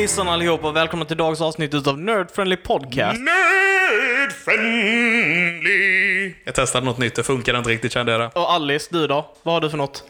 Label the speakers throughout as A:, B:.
A: Hejsan allihopa och välkomna till dagens avsnitt utav Nerd Friendly Podcast.
B: Nerd friendly. Jag testade något nytt, det funkade inte riktigt kände jag det.
A: Och Alice, du då? Vad har du för något?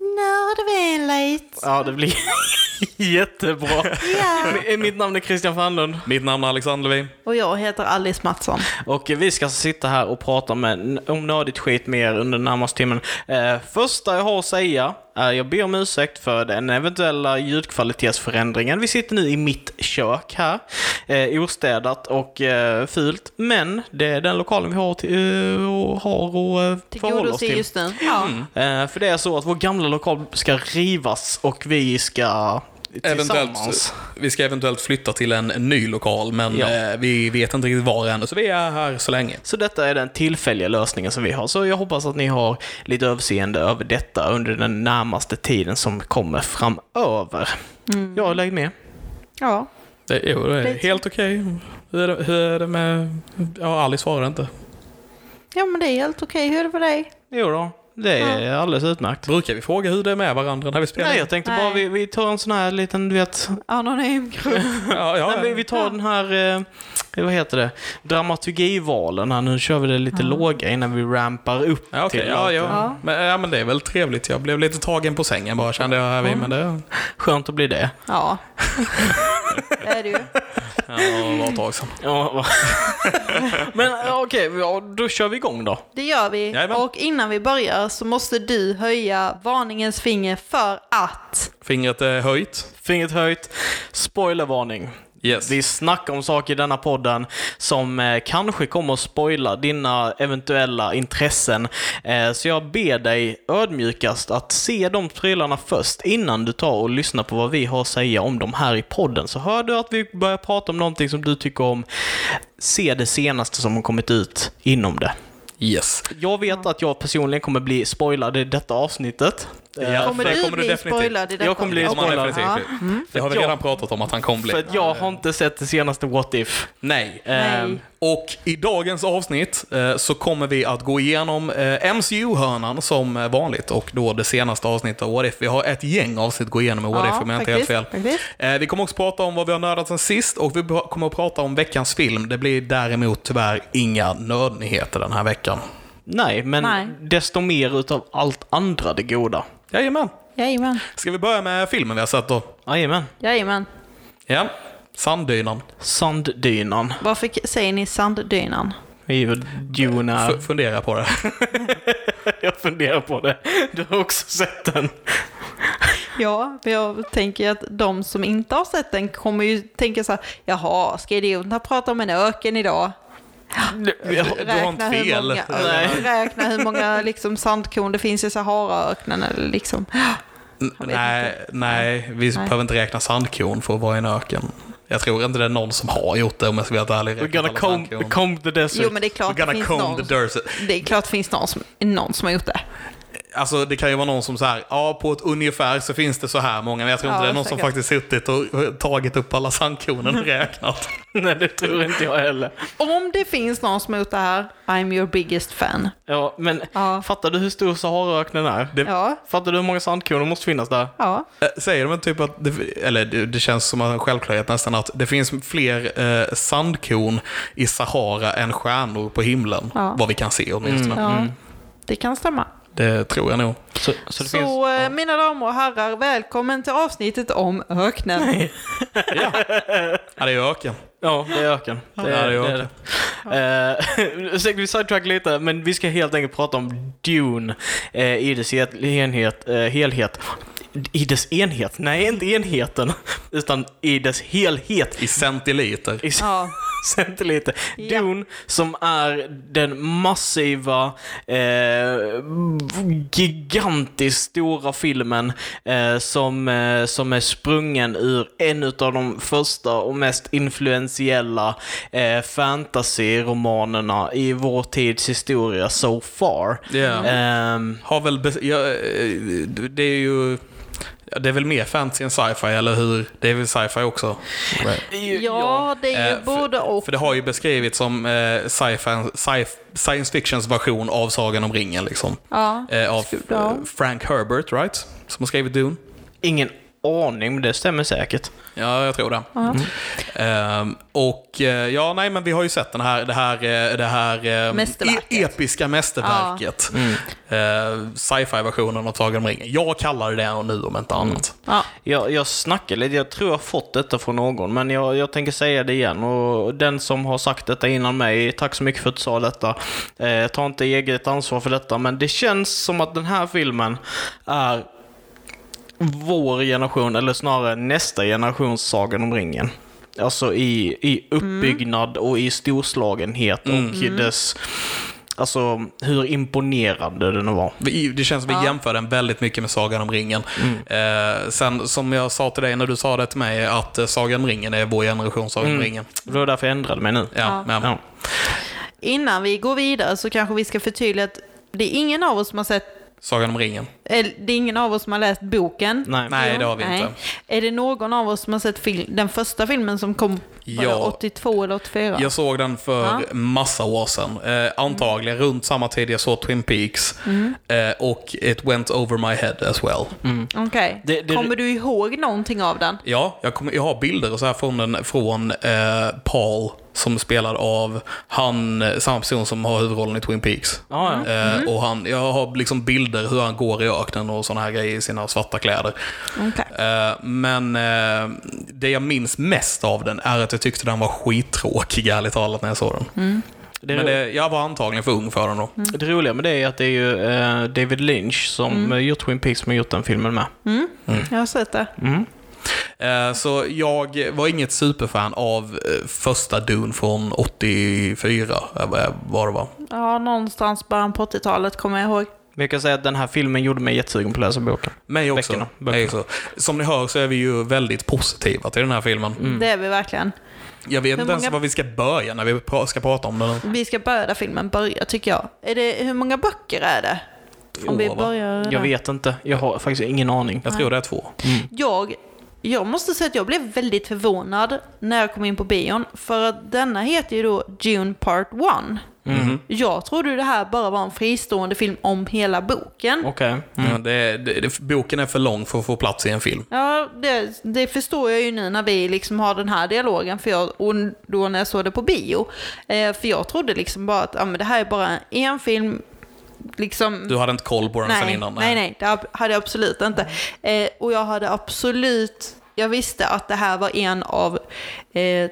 C: Nördvänligt.
A: Ja, det blir jättebra.
C: Ja.
A: Mitt namn är Christian Fernlund
B: Mitt namn är Alexander Levin.
C: Och jag heter Alice Mattsson.
A: och vi ska sitta här och prata med, om nördigt skit med er under den närmaste timmen. Eh, första jag har att säga jag ber om ursäkt för den eventuella ljudkvalitetsförändringen. Vi sitter nu i mitt kök här, eh, ostädat och eh, fult, men det är den lokalen vi har, till, eh, och har att eh, förhålla oss
C: Tillgodose
A: till.
C: just nu. Ja.
A: Eh, för det är så att vår gamla lokal ska rivas och vi ska
B: Eventuellt, vi ska eventuellt flytta till en ny lokal, men
A: Ja.
B: eh, vi vet inte riktigt var ännu, så vi är här så länge.
A: Så detta är den tillfälliga lösningen som vi har. Så jag hoppas att ni har lite överseende över detta under den närmaste tiden som kommer framöver. Jag har med.
C: ja.
B: Det, jo, det är
C: Lite.
B: helt okej. Hur, är det- hur är det med... Ja, Alice svarar inte.
C: Ja, men det är helt okej. Hur är det för dig?
A: Jo då, det är alldeles utmärkt.
B: Brukar vi fråga hur det är med varandra när vi spelar?
A: Nej, jag tänkte
C: Nej.
A: bara vi, vi tar en sån här liten, du vet...
C: Anonym grupp.
B: Ja, ja,
A: Nej, vi, vi tar den här, eh, vad heter det, dramaturgivalen här. Nu kör vi det lite låga innan vi rampar upp
B: Ja, okej.
A: till
B: ja, ja.
C: Ja.
B: Men, ja, men det är väl trevligt. Jag blev lite tagen på sängen bara kände jag här vid, men det...
A: Skönt att bli det.
C: Ja. det är det ju.
B: Ja, det var ett tag sedan.
A: Ja, va- Men okej, ja, då kör vi igång då.
C: Det gör vi.
B: Jajamän.
C: Och innan vi börjar så måste du höja varningens finger för att...
B: Fingret är höjt.
A: Fingret höjt. Spoilervarning.
B: Yes.
A: Vi snackar om saker i denna podden som eh, kanske kommer att spoila dina eventuella intressen. Eh, så jag ber dig ödmjukast att se de prylarna först innan du tar och lyssnar på vad vi har att säga om dem här i podden. Så hör du att vi börjar prata om någonting som du tycker om, se det senaste som har kommit ut inom det.
B: Yes.
A: Jag vet att jag personligen kommer bli spoilad i detta avsnittet.
B: Ja,
C: Kommer du
B: kommer du
C: bli
B: definitivt.
C: spoilad i detta?
A: Jag kommer bli spoilad.
C: Ja.
B: bli. Det har vi redan pratat om att han kommer bli.
A: För jag har inte sett det senaste What If.
B: Nej.
A: Ehm,
B: Och i dagens avsnitt eh, så kommer vi att gå igenom eh, MCU-hörnan som vanligt och då det senaste avsnittet av What If. Vi har ett gäng avsnitt att gå igenom i What If om jag inte helt fel.
C: faktiskt.
B: Eh, Vi kommer också prata om vad vi har nördat sen sist och vi kommer att prata om veckans film. Det blir däremot tyvärr inga nördnyheter den här veckan.
A: Nej, men
C: Nej.
A: desto mer utav allt andra det goda.
B: Jajamän.
C: Jajamän.
B: Ska vi börja med filmen vi har sett då?
A: Jajamän.
C: Jajamän.
B: Ja. Sanddynan.
A: Sanddynan.
C: Varför säger ni sanddynan?
A: Det är ju Dune är.
B: F- fundera på det.
A: Jag funderar på det. Du har också sett den.
C: Ja, men jag tänker att de som inte har sett den kommer ju tänka så här, jaha, ska idioterna prata om en öken idag?
B: Du har inte
C: hur
B: fel.
C: många,
A: Nej.
C: räkna hur många liksom, sandkorn det finns i Saharaöknen eller liksom.
B: Nej, nej, vi
C: Nej.
B: behöver inte räkna sandkorn för att vara i en öken. Jag tror inte det är någon som har gjort det om jag ska vara helt ärlig.
A: We're gonna comb, comb the desert.
C: Jo, men det är klart det finns
B: comb
C: någon,
B: the desert.
C: det är klart det finns någon som, någon som har gjort det.
B: Alltså det kan ju vara någon som så här, ja på ett ungefär så finns det så här många, men jag tror inte
C: Ja,
B: det är någon som
C: säkert.
B: faktiskt suttit och tagit upp alla sandkornen och räknat.
A: Nej, det tror inte jag heller.
C: Om det finns någon som har gjort det här, I'm your biggest fan.
A: Ja, men
C: Ja.
A: fattar du hur stor Saharaöknen är?
B: Det-
C: Ja,
A: Fattar du hur många sandkorn det måste finnas där?
C: ja.
B: Eh, Säger de inte typ att, det, eller det, känns som en självklarhet nästan, att det finns fler eh, sandkorn i Sahara än stjärnor på himlen.
C: Ja.
B: Vad vi kan se åtminstone.
C: ja. Det kan stämma.
B: Det tror jag nog.
A: Så, så det
C: Så
A: finns...
C: eh, mina damer och herrar, välkommen till avsnittet om öknen.
B: Ja, ja det är öken.
A: Ja, det är öken. Det
B: Ja, det är
A: det.
B: öken.
A: det. Eh, vi sidetrack lite, men vi ska helt enkelt prata om Dune eh, i dess het- enhet, eh, helhet. I dess enhet? Nej, inte enheten. Utan i dess helhet.
B: I centiliter.
A: I
C: Ja.
A: Centiliter.
C: Ja.
A: Dune, som är den massiva, eh, gigantiskt stora filmen eh, som, eh, som är sprungen ur en av de första och mest influentiella eh, fantasy-romanerna i vår tids historia so far.
B: Ja.
A: Ehm,
B: Har väl, ja, eh, det är ju, ja, det är väl mer fantasy än sci-fi, eller hur? Det är väl sci-fi också? Right.
C: ja, det är ju
B: Eh,
C: både och.
B: För det har ju beskrivits som eh, sci-fi, sci science fictions version av Sagan om ringen, liksom.
C: Ja.
B: Eh, av
C: Ja.
B: Frank Herbert, right? Som har skrivit Dune.
A: Ingen aning, men det stämmer säkert.
B: Ja, jag tror det. Ehm, och eh, ja, nej, men vi har ju sett den här, det här, eh, det här eh,
C: Mästerverket.
B: e- episka mästerverket. Eh, Sci-fi-versionen av Sagan om ringen. Jag kallar det det nu om inte annat.
C: Ja.
A: Jag, jag snackar lite, jag tror jag har fått detta från någon, men jag, jag tänker säga det igen. Och den som har sagt detta innan mig, tack så mycket för att du sa detta. Eh, ta inte eget ansvar för detta, men det känns som att den här filmen är vår generation, eller snarare nästa generations Sagan om ringen. Alltså i, i uppbyggnad och i storslagenhet och dess... Alltså hur imponerande den var.
B: Det känns som vi jämför den väldigt mycket med Sagan om ringen. Eh, sen som jag sa till dig när du sa det till mig, att eh, Sagan om ringen är vår generation Sagan om ringen.
A: Det var därför jag ändrade mig nu.
B: Ja, men,
A: Ja.
C: Innan vi går vidare så kanske vi ska förtydliga att det är ingen av oss som har sett
B: Sagan om ringen.
C: eller, det är ingen av oss som har läst boken.
A: Nej.
B: Nej, det har vi inte.
C: Är det någon av oss som har sett fil- den första filmen som kom
B: Ja.
C: 82 eller 84?
B: Jag såg den för
C: Ja.
B: massa år sedan. Eh, antagligen runt samma tid jag såg Twin Peaks. Eh, och It went over my head as well.
C: Okej.
A: Det- det-
C: Kommer du ihåg någonting av den?
B: Ja, jag, kommer, jag har bilder och så här från, den, från eh, Paul som spelar av han, eh, samma person som har huvudrollen i Twin Peaks.
A: Ja, ja.
B: Eh, och han, jag har liksom bilder hur han går i öknen och sådana här grejer i sina svarta kläder.
C: Okej.
B: Eh, men eh, det jag minns mest av den är att jag tyckte den var skittråkig, ärligt talat, när jag såg den.
A: Det,
B: Men det, jag var antagligen för ung för den då.
A: det roliga med det är att det är ju eh, David Lynch som mm. gjort Twin Peaks som har gjort den filmen med.
C: Jag har sett det.
B: Eh, Så jag var inget superfan av eh, första Dune från 84, eh, vad det var.
C: Ja, någonstans början på 80-talet kommer jag ihåg.
A: Men jag kan säga att den här filmen gjorde mig jättesugen på att läsa boken.
B: Mig också.
A: Böckerna,
B: Mig också. Som ni hör så är vi ju väldigt positiva till den här filmen.
C: Det är vi verkligen.
B: Jag vet
C: Hur
B: inte ens
C: många-
B: var vi ska börja när vi ska prata om den.
C: Vi ska börja där filmen börjar tycker jag. Är det, hur många böcker är det? Om vi börjar
A: Jag vet inte. Jag har faktiskt ingen aning.
B: Jag tror det är två.
C: Jag, jag måste säga att jag blev väldigt förvånad när jag kom in på bion. För att denna heter ju då June Part 1.
B: Mhm.
C: Jag trodde det här bara var en fristående film om hela boken.
A: Okej.
B: Ja, det, det, det, boken är för lång för att få plats i en film.
C: Ja, det, det förstår jag ju nu när vi liksom har den här dialogen för jag, och då när jag såg det på bio. Eh, för jag trodde liksom bara att ja, men det här är bara en film. Liksom,
B: Du hade inte koll på den sen
C: nej,
B: innan?
C: nej, nej, det hade jag absolut inte. Eh, och jag hade absolut, jag visste att det här var en av eh,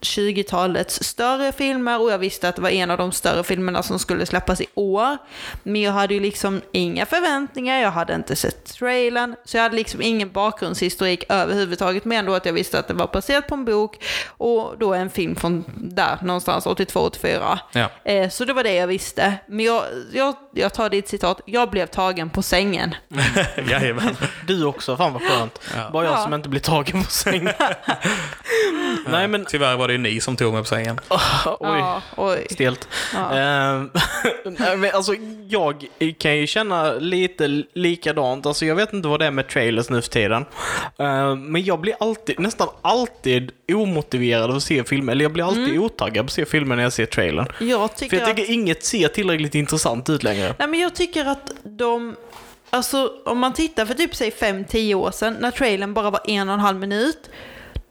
C: 2020-talets större filmer och jag visste att det var en av de större filmerna som skulle släppas i år. Men jag hade ju liksom inga förväntningar, jag hade inte sett trailern, så jag hade liksom ingen bakgrundshistorik överhuvudtaget, men ändå att jag visste att det var baserat på en bok och då en film från där någonstans, 82-84.
B: Ja.
C: Eh, så det var det jag visste. Men jag, jag, jag tar ditt citat, jag blev tagen på sängen.
B: Jajamän.
A: Du också, fan vad skönt.
B: Ja.
A: Bara jag
C: Ja.
A: som inte blir tagen på sängen. Nej men,
B: Tyvärr var det ju ni som tog mig på sängen.
A: oj.
C: Ja, oj.
A: Stelt.
C: Ja.
A: Ehm, alltså, jag kan ju känna lite likadant. Alltså, jag vet inte vad det är med trailers nu för tiden. Ehm, men jag blir alltid, nästan alltid omotiverad av att se filmer. Eller jag blir alltid otaggad på att se filmer när jag ser trailern.
C: Jag
A: För
C: tycker,
A: jag tycker
C: att,
A: inget ser tillräckligt intressant ut längre.
C: nej, men jag tycker att de... Alltså om man tittar för typ säg 5-10 år sedan när trailern bara var en och en halv minut.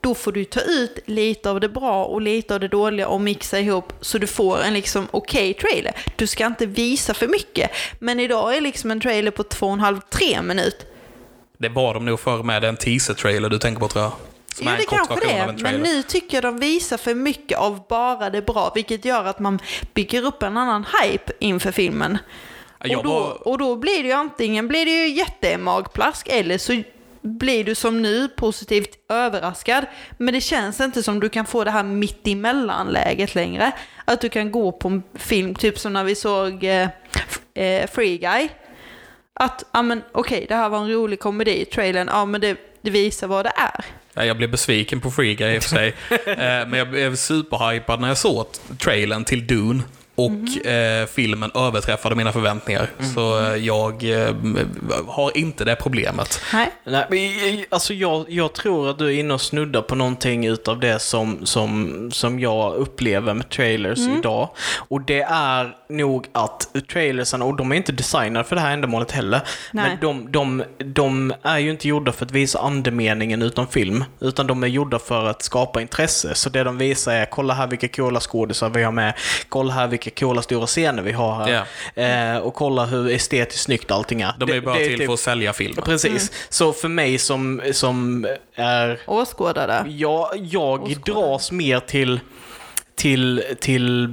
C: Då får du ta ut lite av det bra och lite av det dåliga och mixa ihop så du får en liksom okej trailer. Du ska inte visa för mycket. Men idag är liksom en trailer på 2,5-3 minut.
B: Det var de nog förr med en teaser-trailer du tänker på tror jag. Som är
C: det
B: en
C: kanske det är.
B: en
C: Men nu tycker jag de visar för mycket av bara det bra, vilket gör att man bygger upp en annan hype inför filmen. Och, då, och då blir det ju antingen blir det ju jättemagplask eller så blir du som nu positivt överraskad. Men det känns inte som du kan få det här mitt läget längre. Att du kan gå på en film, typ som när vi såg eh, eh, Free Guy. Att, ja men okej, det här var en rolig komedi, trailern, ja men det, det visar vad det är.
B: Ja, jag blev besviken på Free Guy i och för sig. Eh, Men jag blev superhypad när jag såg trailern till Dune. Och eh, filmen överträffade mina förväntningar. Så eh, jag eh, har inte det problemet.
C: Nej.
A: Nej, men, alltså jag, jag tror att du är inne och snuddar på någonting utav det som, som, som jag upplever med trailers idag. Och det är nog att trailersen, och de är inte designade för det här ändamålet heller,
C: Nej.
A: men de, de, de är ju inte gjorda för att visa andemeningen utan film, utan de är gjorda för att skapa intresse. Så det de visar är, kolla här vilka coola skådisar vi har med, kolla här vilka coola stora scener vi har här, eh, och kolla hur estetiskt snyggt allting är.
B: De är ju
A: Det-
B: bara
A: det
B: till
A: typ-
B: för att sälja filmen.
A: Precis. Så för mig som, som är...
C: Åskådare.
A: Jag, jag
C: Åskådare.
A: dras mer till, till, till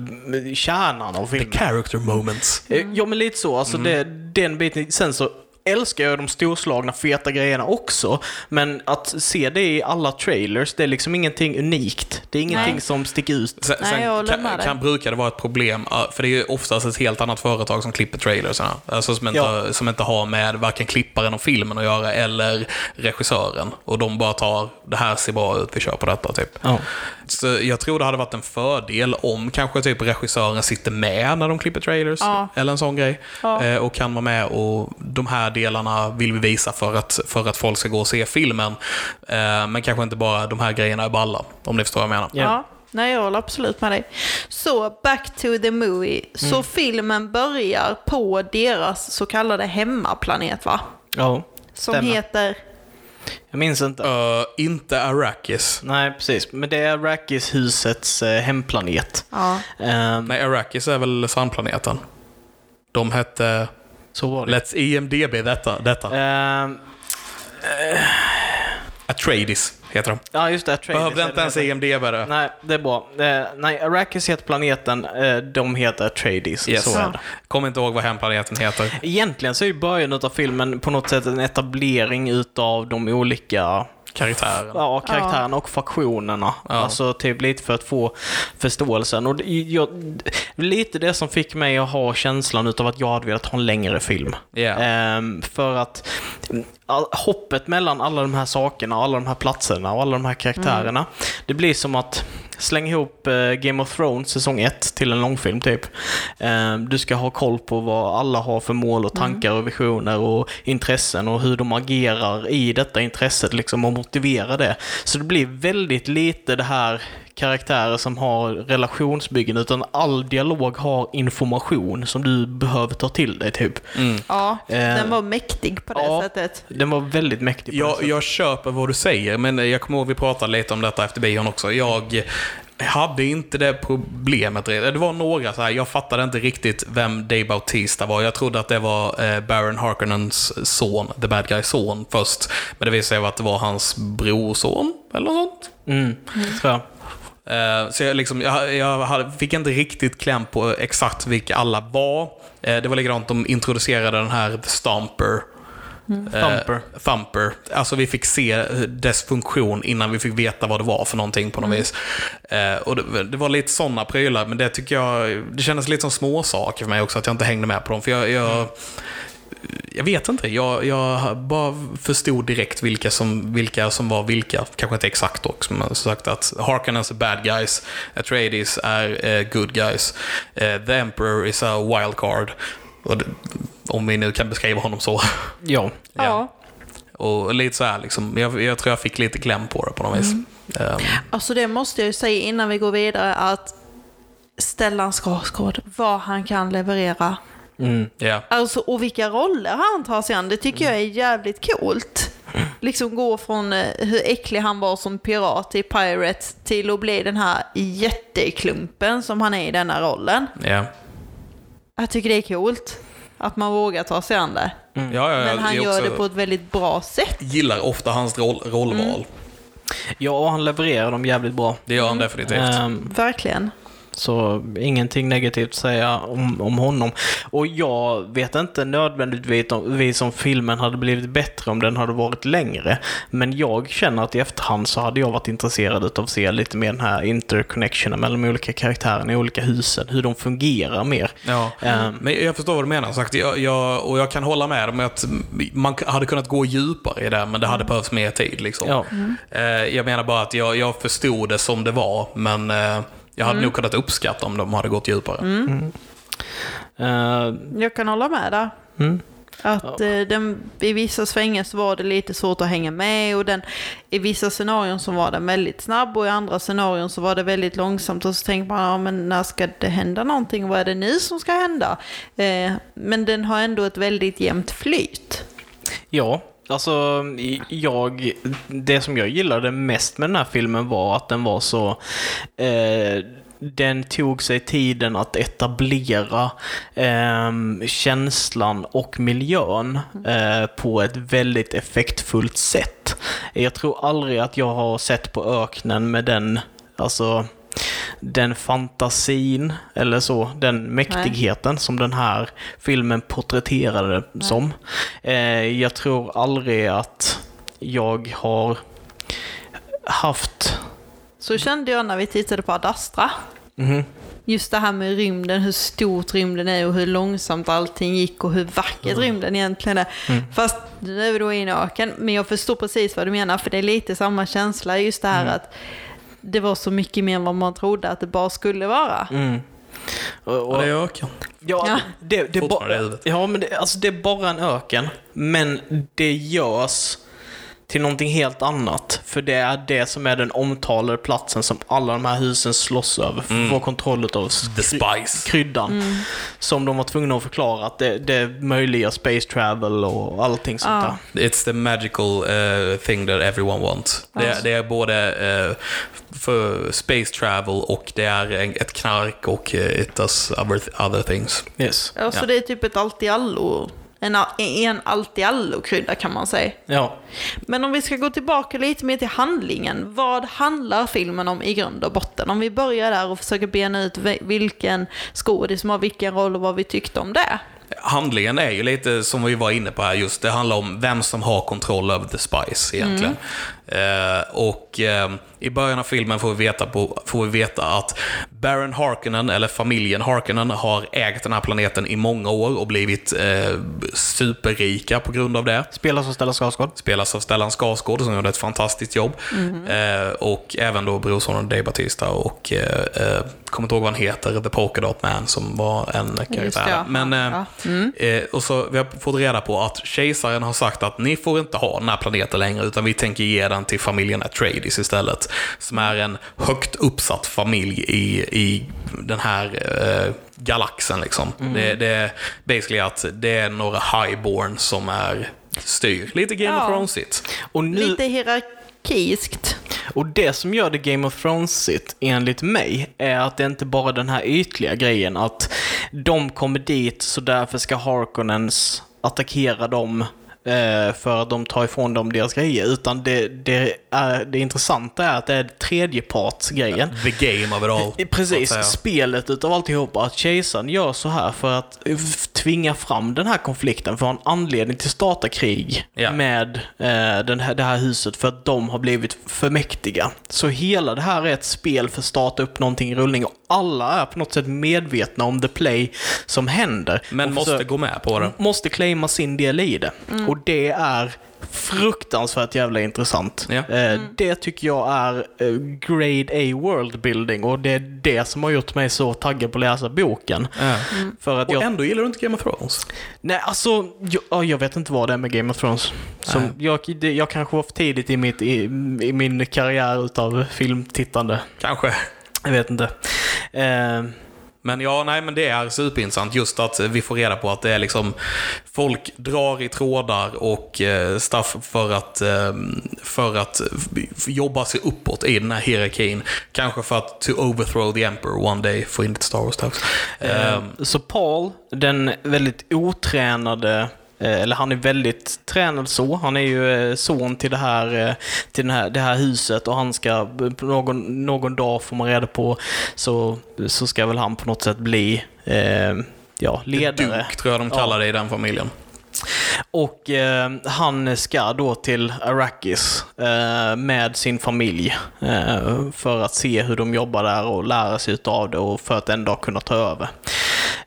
A: kärnan av filmen.
B: Character moments.
A: Eh, Ja, men lite så. Alltså det, den biten. Sen så älskar jag de storslagna, feta grejerna också. Men att se det i alla trailers, det är liksom ingenting unikt. Det är ingenting
C: Nej.
A: som sticker ut.
B: Sen,
C: Nej, jag
B: kan, kan, brukar det vara ett problem, för det är ju oftast ett helt annat företag som klipper trailersarna. Alltså som inte,
A: Ja.
B: som inte har med varken klipparen och filmen att göra, eller regissören. Och de bara tar, det här ser bra ut, vi kör på detta, typ.
A: Ja.
B: Så jag tror det hade varit en fördel om kanske typ regissören sitter med när de klipper trailers.
C: Ja.
B: Eller en sån grej.
C: Ja.
B: Eh, och kan vara med och de här delarna vill vi visa för att, för att folk ska gå och se filmen. Eh, men kanske inte bara de här grejerna är balla, om ni förstår vad jag menar.
A: Ja.
C: Ja. Nej, jag håller absolut med dig. Så, back to the movie. Så
A: Mm.
C: filmen börjar på deras så kallade hemmaplanet, va?
A: ja.
C: Som
A: Stämmer.
C: heter...
A: Jag minns inte.
B: Eh, inte Arrakis.
A: Nej, precis. Men det är Arrakis-husets eh, hemplanet.
C: Ja.
A: Ehm,
B: Nej, Arrakis är väl sandplaneten. De hette...
A: så var det.
B: Let's IMDB detta. detta.
A: Ehm,
B: Atreides heter de.
A: ja, just det. Atreides
B: Behövde inte ens
A: det.
B: IMDB det.
A: Nej, det är bra. Eh, nej, Arrakis heter planeten, de heter Atreides.
B: Yes.
A: Så det.
B: Kommer inte ihåg vad hemplaneten heter.
A: Egentligen så är ju början av filmen på något sätt en etablering utav de olika
B: Karaktären.
A: ja, karaktärerna och faktionerna.
B: Ja.
A: Alltså typ lite för att få förståelsen. Och jag, lite det som fick mig att ha känslan utav att jag hade velat ha en längre film.
B: Ja.
A: Ehm, för att all, hoppet mellan alla de här sakerna, alla de här platserna och alla de här karaktärerna. Det blir som att slänga ihop eh, Game of Thrones säsong 1 till en långfilm typ. Ehm, du ska ha koll på vad alla har för mål och tankar och visioner och intressen och hur de agerar i detta intresset liksom och motivera det. Så det blir väldigt lite det här karaktärer som har relationsbyggen utan all dialog har information som du behöver ta till dig typ.
C: Ja,
A: Eh,
C: den var mäktig på det
A: ja.
C: sättet.
A: Den var väldigt mäktig på det
B: Jag,
A: sättet.
B: jag köper vad du säger, men jag kommer ihåg vi pratade lite om detta efter bion också. Jag hade inte det problemet redan. Det var några så här, jag fattade inte riktigt vem Dave Bautista var. Jag trodde att det var eh, Baron Harkonnens son, The Bad Guys son först. Men det visade sig att det var hans brorson, eller något sånt.
A: Mm, jag.
B: Eh, Så jag, liksom, jag, jag fick inte riktigt kläm på exakt vilka alla var. Eh, Det var likadant, de introducerade den här The Stomper. Eh,
A: Thumper.
B: Thumper. Alltså vi fick se eh, dess funktion innan vi fick veta vad det var för någonting på något vis. Eh, och det, det var lite sådana prylar, men det tycker jag, det kändes lite som små saker för mig också att jag inte hängde med på dem. För jag, jag, jag vet inte, jag, jag bara förstod direkt vilka som, vilka som var vilka. Kanske inte exakt också, men som sagt att Harkonnens är bad guys, Atreides är eh, good guys, eh, The Emperor is a wild card. Och det, om vi nu kan beskriva honom så.
A: Ja.
C: Ja.
B: Och lite så här liksom, jag, jag tror jag fick lite kläm på det på något vis. Ehm,
C: Alltså det måste jag ju säga innan vi går vidare att Stellan Skarsgård, vad han kan leverera.
A: Mm.
B: ja.
C: Alltså, och vilka roller han tar sig an, det tycker jag är jävligt coolt. Liksom gå från eh, hur äcklig han var som pirat i Pirates till att bli den här jätteklumpen som han är i denna rollen.
B: Ja.
C: Jag tycker det är coolt att man vågar ta sig an det.
B: Ja, ja, ja,
C: Men han gör det på ett väldigt bra sätt.
B: gillar ofta hans roll, rollval.
A: ja, och han levererar dem jävligt bra.
B: Det gör han definitivt.
A: Ehm,
C: Verkligen.
A: Så ingenting negativt att säga om, om honom. Och jag vet inte nödvändigtvis om, filmen hade blivit bättre om den hade varit längre. Men jag känner att i efterhand så hade jag varit intresserad av att se lite mer den här interconnectionen mellan de olika karaktärerna i olika husen. Hur de fungerar mer.
B: Ja,
A: Ehm,
B: men jag förstår vad du menar. Sagt, jag, jag, och jag kan hålla med om att man hade kunnat gå djupare i det, men det hade behövts mer tid. Liksom.
A: Ja.
B: Eh, Jag menar bara att jag, jag förstod det som det var, men eh, Jag hade nog kunnat uppskatta om de hade gått djupare.
A: Eh,
C: Jag kan hålla med där.
A: mm.
C: Att eh, den, i vissa svängar så var det lite svårt att hänga med och den, i vissa scenarion så var den väldigt snabb och i andra scenarion så var det väldigt långsamt och så tänkte man, ja men när ska det hända någonting? Vad är det nu som ska hända? Eh, men den har ändå ett väldigt jämnt flyt.
A: Ja, alltså jag, det som jag gillade mest med den här filmen var att den var så, eh, den tog sig tiden att etablera eh, känslan och miljön eh, på ett väldigt effektfullt sätt. Jag tror aldrig att jag har sett på öknen med den, alltså den fantasin, eller så, den mäktigheten som den här filmen porträtterade som. Eh, jag tror aldrig att jag har haft...
C: Så kände jag när vi tittade på Ad Astra.
A: Mhm.
C: Just det här med rymden, hur stort rymden är och hur långsamt allting gick och hur vackert rymden egentligen är. Fast nu är vi då i en öken, men jag förstår precis vad du menar, för det är lite samma känsla, just det här att det var så mycket mer än vad man trodde att det bara skulle vara.
A: Mm. Och,
B: Ja,
A: och,
B: det är öken.
A: ja,
C: Ja.
A: Det, det,
B: i
A: bara, ja, men det, alltså det är bara en öken, men det görs till någonting helt annat. För det är det som är den omtalade platsen som alla de här husen slåss över för att få kontroll av
B: The Spice.
A: kryddan. Som de var tvungna att förklara att det, det möjliggör space travel och allting sånt
C: Ja.
A: där.
B: It's the magical uh, thing that everyone wants. Det, är- det är både eh, för space travel och det är en, ett knark och uh, it does other, other things.
A: Yes.
C: Ja, så
B: Ja.
C: det är typ ett allt i allo. En, en allt i allo-krydda kan man säga.
A: Ja.
C: Men om vi ska gå tillbaka lite mer till handlingen. Vad handlar filmen om i grund och botten? Om vi börjar där och försöker bena ut vi- vilken skådis som har vilken roll och vad vi tyckte om det.
B: Handlingen är ju lite som vi var inne på här just, det handlar om vem som har kontroll över The Spice egentligen. Eh, och eh, i början av filmen får vi, veta på, får vi veta att Baron Harkonnen, eller familjen Harkonnen, har ägt den här planeten i många år och blivit eh, superrika på grund av det.
A: Spelas av Stellan Skarsgård.
B: Spelas av Stellan Skarsgård som gjorde ett fantastiskt jobb. Eh, och även då brorsonen Dave Bautista och, eh, eh, kommer inte ihåg vad han heter, The Polka Dot Man som var en karaktär.
C: ja.
B: Men,
C: Ja.
B: eh, och så vi har fått reda på att kejsaren har sagt att ni får inte ha den här planeten längre utan vi tänker ge den till familjen Atreides istället. Som är en högt uppsatt familj i, i den här eh, galaxen liksom. Det, det är basically att det är några highborn som är styr. Lite Game of
C: Ja.
B: Thrones-igt.
A: Och, nu,
C: Lite hierarkiskt.
A: och det som gör det Game of Thrones-igt, enligt mig, är att det inte bara är den här ytliga grejen att de kommer dit så därför ska Harkonnens attackera dem för att de tar ifrån dem deras grejer. Utan det, det, är, det intressanta är att det är tredjepartsgrejen.
B: The game of it all.
A: Eh, Precis, spelet utav alltihopa. Att kejsaren gör så här för att eh, tvinga fram den här konflikten, för att ha en anledning till att starta krig
B: Ja.
A: med eh, den här, det här huset för att de har blivit för mäktiga. Så hela det här är ett spel för att starta upp någonting i rullning och alla är på något sätt medvetna om the play som händer.
B: Men måste gå med på det.
A: måste claima sin del i det. Och det är fruktansvärt jävla intressant.
B: Ja.
A: Eh, Det tycker jag är eh, grade A world building och det är det som har gjort mig så taggad på att läsa boken.
B: Ja.
A: För att
B: Och
A: jag...
B: ändå gillar du inte Game of Thrones.
A: Nej, alltså, jag, ja, jag vet inte vad det är med Game of Thrones. Som,
B: Nej.
A: jag, det, jag kanske var för tidigt i, mitt, i, i min karriär utav filmtittande.
B: Kanske.
A: Jag vet inte. Eh,
B: Men ja, nej men det är superintressant just att vi får reda på att det är liksom folk drar i trådar och eh, stuff för att, eh, för att jobba sig uppåt i den här hierarkin. Kanske för att to overthrow the emperor one day, få in lite Star Wars stuff.
A: Eh, Så Paul, den väldigt otränade, eller han är väldigt tränad så. Han är ju eh, son till det här, eh, till den här, det här huset och han ska, någon, någon dag får man reda på, så, så ska väl han på något sätt bli eh, ja, ledare.
B: Duke tror jag de kallar det i den familjen.
A: Och eh, han ska då till Arrakis eh, med sin familj eh, för att se hur de jobbar där och lära sig utav det och för att en dag kunna ta över.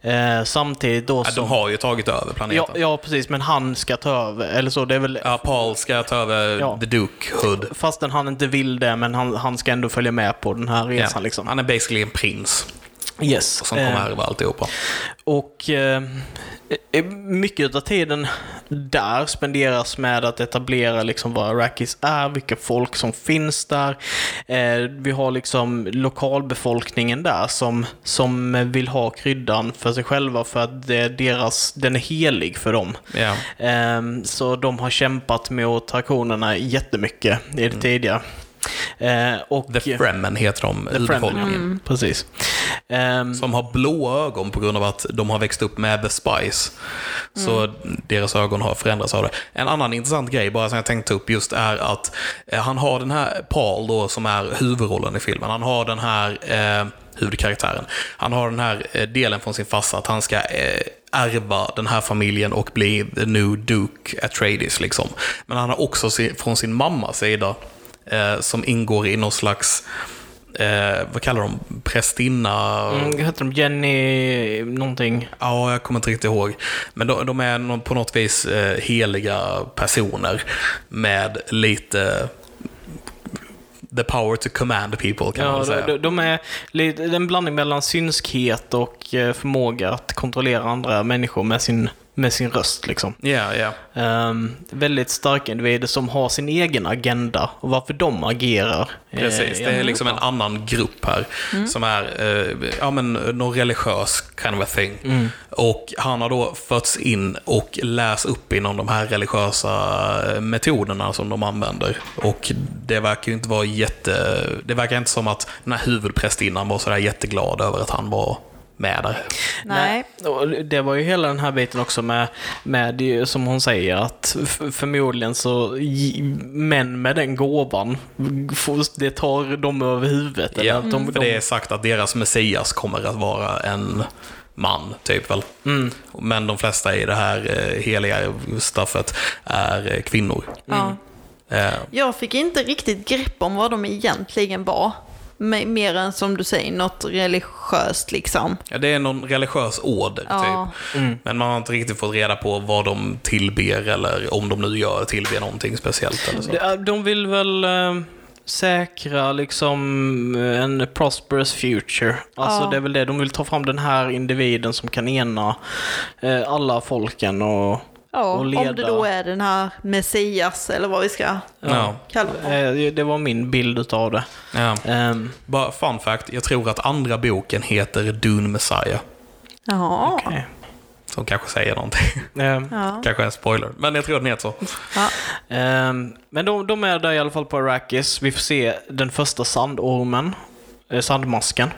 A: Eh, samtidigt då
B: Ja, de har ju tagit över planeten.
A: ja, ja, precis, men han ska ta över, eller så, det är väl...
B: Ja, Paul ska ta över
A: Ja.
B: The Duke Hood.
A: Fastän han inte vill det, men han, han ska ändå följa med på den här resan
B: Ja.
A: liksom.
B: Han är basically en prins
A: Yes.
B: som
A: Eh,
B: kommer ärva alltihopa.
A: Och eh, eh, mycket av tiden där spenderas med att etablera liksom vad Arrakis är, vilka folk som finns där. Eh, vi har liksom lokalbefolkningen där som, som vill ha kryddan för sig själva för att det är deras, den är helig för dem.
B: Ja.
A: Ehm, så de har kämpat mot drakonerna jättemycket i det tidiga. Eh, och
B: The Fremen heter de, urbefolkningen.
A: mm. Precis. Ehm,
B: Som har blåa ögon på grund av att de har växt upp med The Spice. Så deras ögon har förändrats av det. En annan intressant grej bara som jag tänkte upp just är att eh, han har den här Paul då som är huvudrollen i filmen. Han har den här eh, huvudkaraktären. Han har den här eh, delen från sin farsa att han ska eh, ärva den här familjen och bli the new Duke Atreides liksom. Men han har också från sin mammas sida eh, som ingår i någon slags Eh, vad kallar de? Prästinna?
A: mm, heter de Jenny någonting?
B: Ja, jag kommer inte riktigt ihåg. Men de, de är på något vis eh, heliga personer med lite the power to command people kan man
A: Ja,
B: väl säga.
A: de, de är lite, det är en blandning mellan synskhet och eh, förmåga att kontrollera andra människor med sin, med sin röst. Liksom.
B: Ja, ja.
A: Ehm, väldigt starka individer som har sin egen agenda och varför de agerar. eh,
B: Precis, det är
A: en
B: liksom en annan grupp här som är eh, ja, men, någon religiös kind of a thing. Och han har då fötts in och läst upp inom de här religiösa eh, metoderna som de använder. Och det verkar ju inte vara jätte... Det verkar inte som att den här huvudprästinnan var sådär jätteglad över att han var med där.
C: Nej.
A: Och det var ju hela den här biten också med, med som hon säger, att förmodligen så män med den gåvan, får- det tar dem över huvudet. eller
B: Ja,
A: att de,
B: för
A: de,
B: det är sagt att deras Messias kommer att vara en man, typ väl.
A: Mm.
B: Men de flesta i det här eh, heliga staffet är eh, kvinnor.
C: Ja.
B: Eh,
C: Jag fick inte riktigt grepp om vad de egentligen var. Me- Mer än som du säger, något religiöst liksom.
B: Ja, det är någon religiös order,
C: Ja.
B: typ. Men man har inte riktigt fått reda på vad de tillber eller om de nu gör tillber någonting speciellt eller så.
A: de, de vill väl eh, säkra liksom eh, en prosperous future. Alltså
C: Ja.
A: det är väl det, de vill ta fram den här individen som kan ena eh, alla folken och,
C: Ja,
A: och
C: om
A: leda.
C: det då är den här Messias eller vad vi ska
B: Ja.
C: kalla det.
A: Eh, Det var min bild utav det.
B: Ja.
A: Ehm,
B: Bara fun fact, jag tror att andra boken heter Dune Messiah.
C: Jaha.
A: okej.
B: Som kanske säger någonting.
A: Ehm,
C: Ja.
B: kanske en spoiler. Men jag tror den heter så.
C: Ja.
A: Ehm, men de, de är där i alla fall på Arrakis. Vi får se den första sandormen. Eh, Sandmasken.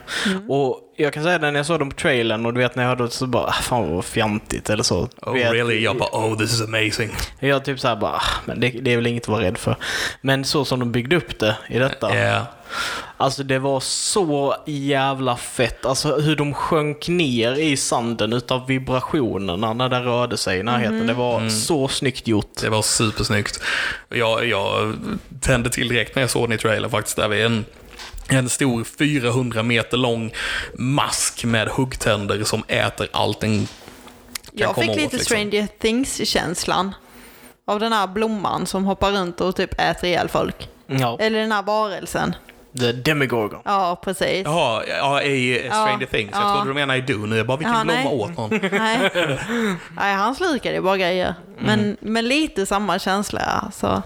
A: Och jag kan säga det när jag såg dem på trailern och du vet när jag hörde det så bara, ah, fan vad fjantigt eller så.
B: Oh
A: vet,
B: really? Jag bara, oh this is amazing.
A: Jag typ såhär bara, ah, men det, det är väl inget att vara rädd för. Men så som de byggde upp det i detta.
B: Ja.
A: Alltså det var så jävla fett. Alltså hur de sjönk ner i sanden utav vibrationerna när det rörde sig i närheten. Det var så snyggt gjort.
B: Det var supersnyggt. Jag, jag tände till direkt när jag såg den i trailern faktiskt. Där vi en, en stor 400 meter lång mask med huggtänder som äter allt den kan
C: Jag
B: komma
C: fick
B: åt,
C: lite
B: liksom.
C: Stranger Things-känslan. Av den här blomman som hoppar runt och typ äter ihjäl folk.
A: Ja,
C: Eller den här varelsen.
A: The Demigorgon.
C: Ja, precis.
B: Jaha, ja, i Stranger
C: Ja,
B: Things. Jag
C: ja.
B: trodde du menade i Dune. Jag bara, vilken
C: Ja,
B: blomma
C: nej.
B: åt någon?
C: Nej. nej, han slukade ju bara grejer. Men,
B: Mm.
C: men lite samma känsla. Så.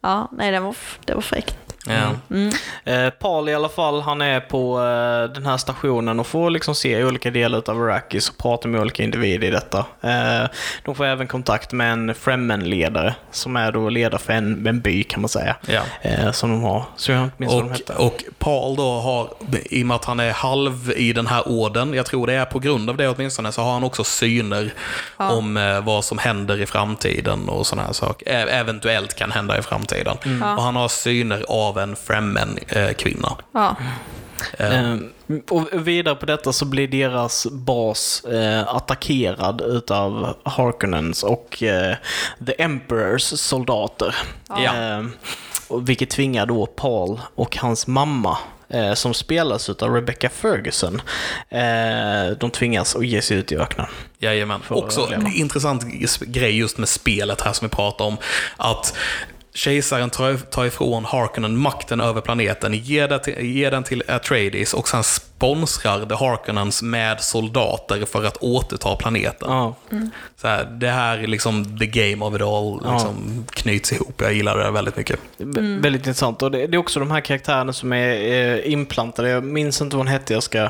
C: Ja, nej, det var, det var fräckt.
B: Ja.
A: Eh, Paul i alla fall, han är på eh, den här stationen och får liksom se olika delar av Arrakis och prata med olika individer i detta. Eh, de får även kontakt med en Fremen-ledare som är då ledare för en, en by kan man säga.
B: Ja.
A: Eh, som de har. Så jag minns vad de
B: Och,
A: hette.
B: och Paul då har, i och med att han är halv i den här orden, jag tror det är på grund av det åtminstone, så har han också syner om eh, vad som händer i framtiden och sådana här saker. Eventuellt kan hända i framtiden. Och han har syner av en Fremen-kvinna.
C: Ja.
A: Eh, och vidare på detta så blir deras bas eh, attackerad utav Harkonnens och eh, The Emperors soldater.
B: Ja.
A: Eh, och vilket tvingar då Paul och hans mamma eh, som spelas av Rebecca Ferguson. Eh, de tvingas att ge sig ut i öknen.
B: Jajamän. Också en intressant grej just med spelet här som vi pratar om. Att kejsaren tar, ifrån Harkonnen makten över planeten, ger, den till Atreides och sen sponsrar The Harkonnens med soldater för att återta planeten.
A: Ja.
B: Så här, det här är liksom the game of it all liksom, knyts ihop. Jag gillar det väldigt mycket.
A: V- Väldigt intressant. Och det, är också de här karaktärerna som är eh, inplantade. Jag minns inte vad hon hette, jag ska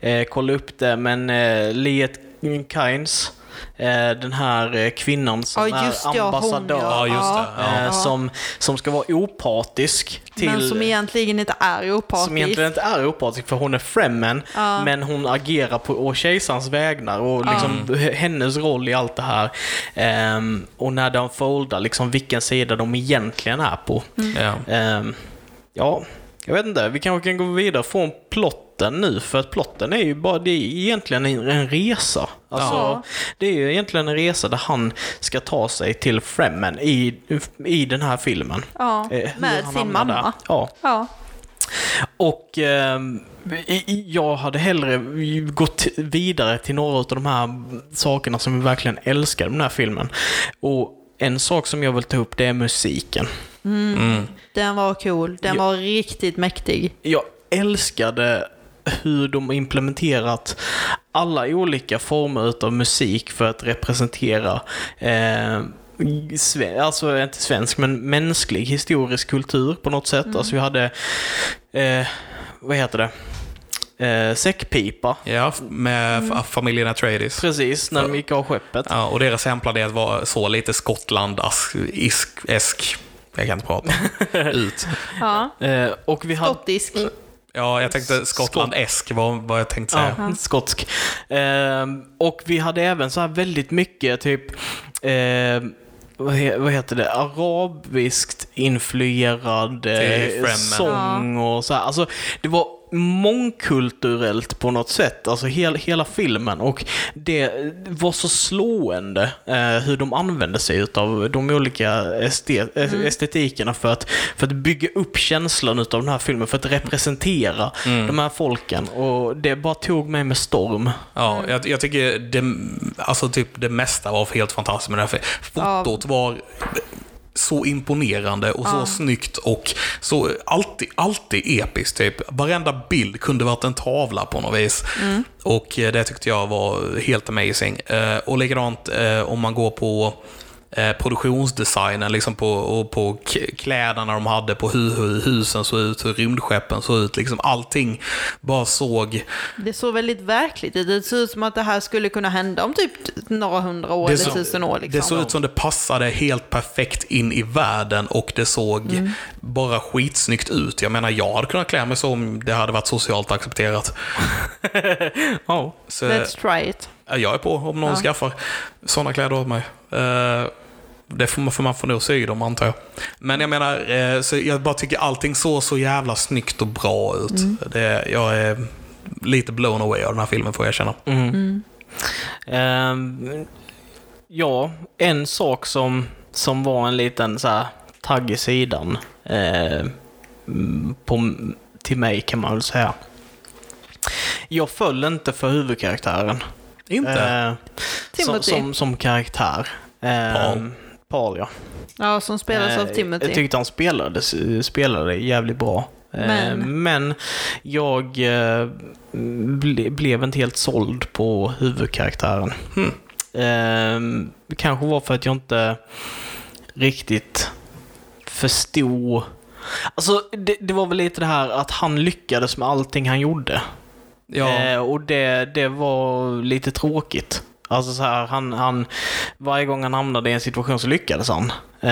A: eh, kolla upp det. Men eh, Liet Kynes, den här eh, kvinnan som
C: Ja, just
A: är
C: ja, hon,
A: ambassadör.
B: Ja, just det. Ja.
A: eh, Som, som ska vara opartisk till...
C: Men som egentligen inte är opartisk.
A: som egentligen inte är opartisk för hon är Fremen,
C: Ja.
A: men hon agerar på kejsarens vägnar och liksom hennes roll i allt det här. Ehm, och när de foldar liksom vilken sida de egentligen är på.
B: Ja.
A: Ehm, ja, jag vet inte. Vi kanske kan gå vidare från plotten nu, för att plotten är ju bara, det är egentligen en, resa. Alltså,
C: Ja.
A: Det är ju egentligen en resa där han ska ta sig till Fremen i, i den här filmen.
C: Ja,
A: Eh,
C: med sin mamma.
A: där. Ja.
C: Ja.
A: Och i- i- jag hade hellre gått vidare till några av de här sakerna som vi verkligen älskar med den här filmen. Och en sak som jag vill ta upp det är musiken.
B: Mm.
C: Den var cool. Den
A: Ja.
C: var riktigt mäktig.
A: Jag älskade hur de har implementerat alla olika former av musik för att representera eh, alltså inte svensk, men mänsklig historisk kultur på något sätt. Alltså vi hade, eh, vad heter det? Eh, säckpipa.
B: Ja, med
C: Mm.
B: familjen Atreides.
A: Precis, när de gick av skeppet.
B: Ja, och deras hemplanet var så lite Skottland-esk. Jag kan inte prata. Ut.
C: Ja.
A: Eh, och vi hade...
C: Skottisk.
B: Ja, jag tänkte Skottland-esk var vad jag tänkte säga.
A: Ja, skotsk. Ehm, och vi hade även så här väldigt mycket typ ehm, vad, he, vad heter det? Arabiskt influerad eh, sång och så här. Alltså, det var mångkulturellt på något sätt, alltså hel, hela filmen. Och det var så slående eh, hur de använde sig av de olika estet,
B: Mm.
A: estetikerna för att, för att bygga upp känslan av den här filmen, för att representera
B: Mm.
A: de här folken. Och det bara tog mig med storm.
B: Ja, jag, jag tycker det, alltså typ det mesta var helt fantastiskt med den här filmen. Fotot var så imponerande och så
C: Ja.
B: snyggt och så alltid, alltid episkt. Typ. Varenda bild kunde varit en tavla på något vis. Och eh, det tyckte jag var helt amazing. Eh, Och likadant eh, om man går på eh, produktionsdesignen, liksom på, och på kläderna de hade, på hur, hur husen såg ut, hur rymdskeppen såg ut. Liksom allting bara såg
C: Det såg väldigt verkligt ut. Det ser ut som att det här skulle kunna hända om typ några hundra år eller tusen år. Liksom.
B: Det såg ut som det passade helt perfekt in i världen och det såg
C: Mm.
B: bara skitsnyggt ut. Jag menar, jag hade kunnat klä mig så om det hade varit socialt accepterat. Så,
C: Let's try it.
B: Ja, jag är på om någon
C: Ja.
B: skaffar sådana kläder åt mig. Eh, det får man, får man få nog sy dem, antar jag. Men jag menar, eh, så jag bara tycker allting såg så jävla snyggt och bra ut.
C: Mm.
B: Det, jag är lite blown away av den här filmen, får jag känna.
A: Mm. Ehm, ja, en sak som, som var en liten så här tagg i sidan eh, mm, på, till mig kan man väl säga. Jag föll inte för huvudkaraktären.
B: Inte?
A: Eh, som,
C: Timothy.
A: som, som karaktär. Eh,
B: Paul.
A: Paul, ja.
C: Ja, som spelas av
A: Eh,
C: Timothy.
A: Jag tyckte han spelade, spelade jävligt bra. Eh,
C: Men?
A: Men jag eh, ble, blev inte helt såld på huvudkaraktären.
B: Hmm.
A: Eh, Det kanske var för att jag inte riktigt förstod. Alltså, det, det var väl lite det här att han lyckades med allting han gjorde.
B: Ja.
A: Eh, och det, det var lite tråkigt. Alltså så här, han, han, varje gång han hamnade i en situation så lyckades han. Eh,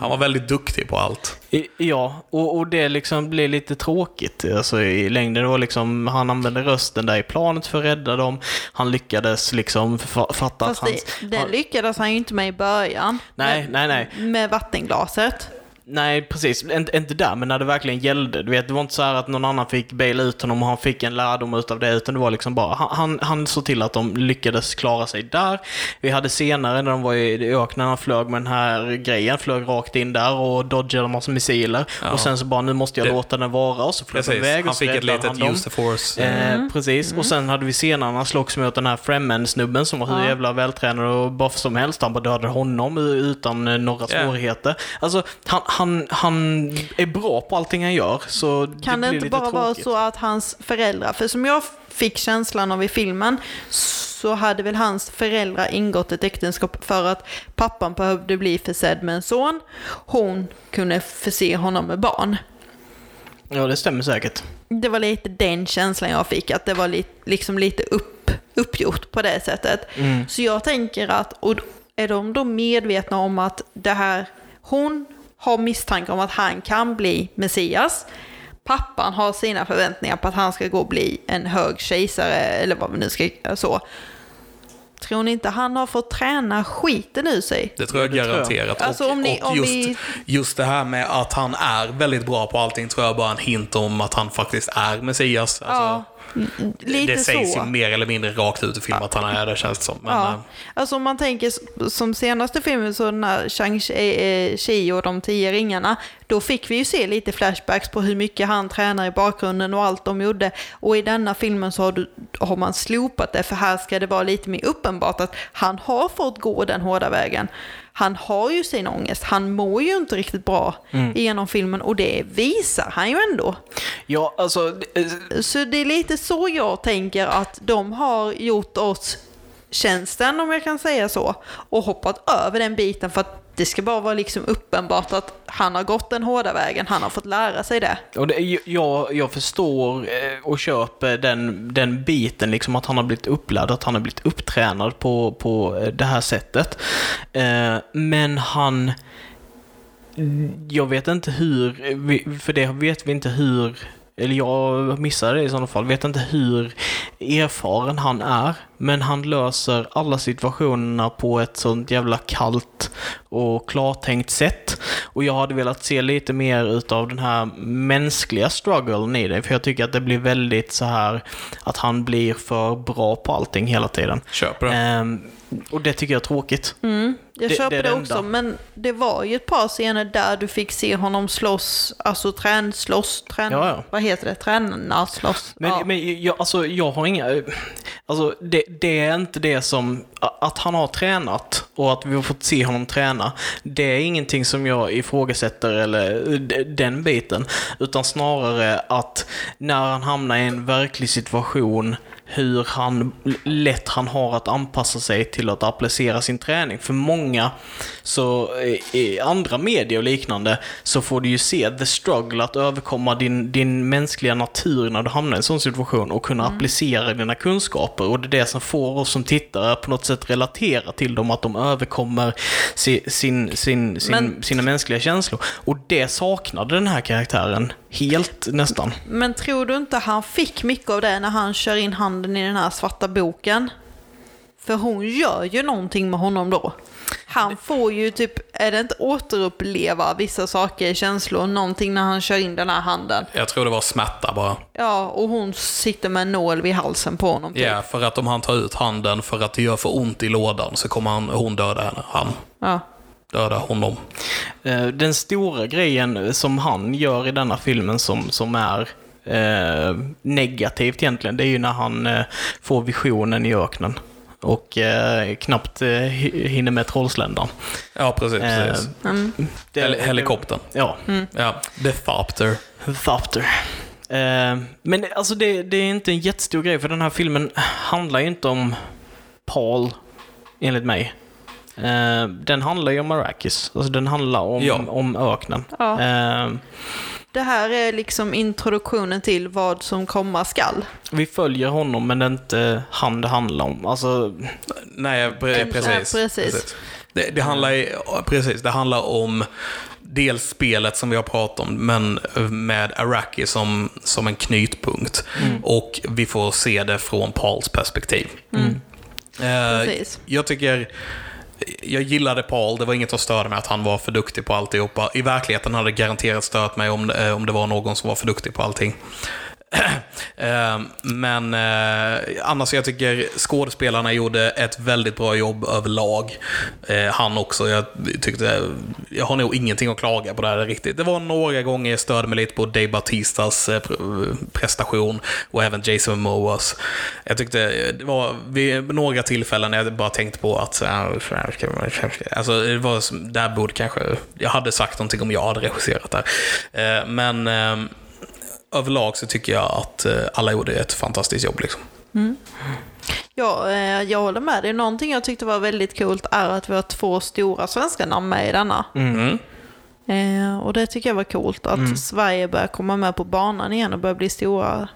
B: Han var väldigt duktig på allt.
A: i- ja, och, och det liksom blev lite tråkigt alltså, i längden. Det var liksom, han använde rösten där i planet för att rädda dem. Han lyckades liksom fa- fatta
C: Fast
A: att hans...
C: det, det lyckades han ju inte med i början.
A: Nej,
C: med,
A: nej, nej.
C: Med vattenglaset.
A: Nej, precis. Inte, inte där, men när det verkligen gällde. Du vet, det var inte så här att någon annan fick baila ut honom och han fick en lärdom utav det, utan det var liksom bara, han, han, såg till att de lyckades klara sig där. Vi hade senare när de var i öknen, han flög med den här grejen, flög rakt in där och dodgade en massa missiler.
B: Ja.
A: Och sen så bara, nu måste jag
B: Det-
A: låta den vara, och så flög de
B: Precis,
A: iväg och
B: han fick ett litet use the force.
A: Eh, Precis, och sen hade vi senare när han slogs mot den här Fremen-snubben som var hur
C: Ja.
A: jävla vältränad och buff som helst. Han bara dödade honom utan eh, några
B: Ja.
A: svårigheter. Alltså, han, han, han är bra på allting han gör, så
C: Kan det
A: blir
C: inte bara vara så att hans föräldrar, för som jag fick känslan av i filmen, så hade väl hans föräldrar ingått ett äktenskap för att pappan behövde bli försedd med en son, hon kunde förse honom med barn.
A: Ja, det stämmer säkert.
C: Det var lite den känslan jag fick, att det var lite, liksom lite upp, uppgjort på det sättet. Så jag tänker att, och är de då medvetna om att det här, hon har misstankar om att han kan bli Messias, pappan har sina förväntningar på att han ska gå och bli en hög kejsare, eller vad vi nu ska så. Tror ni inte han har fått träna skiten ur sig?
B: Det tror jag
A: det tror jag.
B: garanterat.
C: Alltså,
B: och
C: om ni-
B: och
C: om
B: just,
C: vi-
B: just det här med att han är väldigt bra på allting tror jag bara en hint om att han faktiskt är Messias. Alltså,
C: ja, lite
B: det sägs
C: så.
B: ju mer eller mindre rakt ut i filmen att han är det känns det som. Men,
C: Ja,
B: eh,
C: alltså om man tänker som senaste filmen, så när Shang-Chi och de tio ringarna, då fick vi ju se lite flashbacks på hur mycket han tränar i bakgrunden och allt de gjorde. Och i denna filmen så har, du, har man slopat det, för här ska det vara lite mer uppenbart att han har fått gå den hårda vägen. Han har ju sin ångest, han mår ju inte riktigt bra genom filmen och det visar han ju ändå.
A: Ja, alltså, eh,
C: Så det är lite så jag tänker att de har gjort oss tjänsten, om jag kan säga så, och hoppat över den biten för att det ska bara vara liksom uppenbart att han har gått den hårda vägen, han har fått lära sig det.
A: Och det, jag, jag förstår eh, och köper den, den biten, liksom att han har blivit upplärd, att han har blivit upptränad på, på eh, det här sättet. Eh, men han... Jag vet inte hur, för det vet vi inte hur, eller jag missade det i sådana fall, vet inte hur erfaren han är. Men han löser alla situationerna på ett sånt jävla kallt och klartänkt sätt. Och jag hade velat se lite mer utav den här mänskliga strugglen i det. För jag tycker att det blir väldigt så här att han blir för bra på allting hela tiden.
B: köper det.
A: Ehm, och det tycker jag är tråkigt.
C: Mm, jag
A: Det-
C: köper
A: det
C: det,
A: det
C: också,
A: enda.
C: men det var ju ett par scener där du fick se honom slåss, alltså tränslåss, trän...
A: Ja, ja.
C: vad heter det, tränarslåss.
A: Men,
C: ja.
A: men jag, alltså, jag har inga... Alltså, det, det är inte det som... Att han har tränat och att vi har fått se honom träna, det är ingenting som jag ifrågasätter eller eh, den biten. Utan snarare att när han hamnar i en verklig situation hur han, lätt han har att anpassa sig till att applicera sin träning. För många, så i, i andra medier och liknande, så får du ju se the struggle att överkomma din, din mänskliga natur när du hamnar i en sån situation och kunna applicera dina kunskaper. Och det är det som får oss som tittare på något sätt relatera till dem, att de överkommer si, sin, sin, sin,
C: Men-
A: sina mänskliga känslor. Och det saknade den här karaktären helt nästan.
C: Men tror du inte han fick mycket av det när han kör in handen i den här svarta boken? För hon gör ju någonting med honom då. Han får ju typ, är det inte återuppleva vissa saker, känslor, någonting när han kör in den här handen.
B: Jag tror det var smärta bara.
C: Ja, och hon sitter med en nål vid halsen på honom. Typ.
B: Ja, för att om han tar ut handen för att det gör för ont i lådan så kommer han, hon döda henne. Han
C: Ja.
B: Dödar honom.
A: Eh, Den stora grejen som han gör i denna filmen som, som är eh, negativt egentligen, det är ju när han eh, får visionen i öknen. Och eh, knappt eh, hi- hinner med trollsländan.
B: Ja, precis.
A: Eh,
B: precis.
A: det-
B: Hel- helikoptern.
A: Ja,
B: Ja, The Thopter.
A: Thopter. Eh, men alltså det, det är inte en jättestor grej, för den här filmen handlar ju inte om Paul, enligt mig. Eh, den handlar ju om Arrakis. Alltså den handlar om,
B: Ja.
A: om öknen.
C: Ja.
A: Eh,
C: Det här är liksom introduktionen till vad som komma skall.
A: Vi följer honom, men det är inte han det handlar om. Alltså,
B: Nej, pre- precis.
C: Ja, precis.
B: Det, det, handlar, precis, det handlar om dels spelet som vi har pratat om, men med Araki som, som en knytpunkt. Och vi får se det från Pauls perspektiv. Eh,
C: Precis.
B: jag tycker jag gillade Paul, det var inget som störde mig att han var för duktig på alltihopa. I verkligheten hade det garanterat stört mig om, eh, om det var någon som var för duktig på allting. Ehm, men eh, annars jag tycker skådespelarna gjorde ett väldigt bra jobb överlag. Eh, han också. Jag tyckte, jag har nog ingenting att klaga på där riktigt. Det var några gånger jag störde mig lite på Dave Batistas eh, prestation och även Jason Moas. Jag tyckte eh, det var vid några tillfällen jag bara tänkte på att eh, alltså, det var, där borde kanske, jag hade sagt någonting om jag hade regisserat där. Eh, Men ehm, överlag så tycker jag att eh, alla gjorde ett fantastiskt jobb. Liksom.
C: Ja, eh, jag håller med dig. Någonting jag tyckte var väldigt coolt är att vi har två stora svenska namn med i denna.
B: Mm.
C: Eh, och det tycker jag var coolt att Sverige börjar komma med på banan igen och börjar bli stora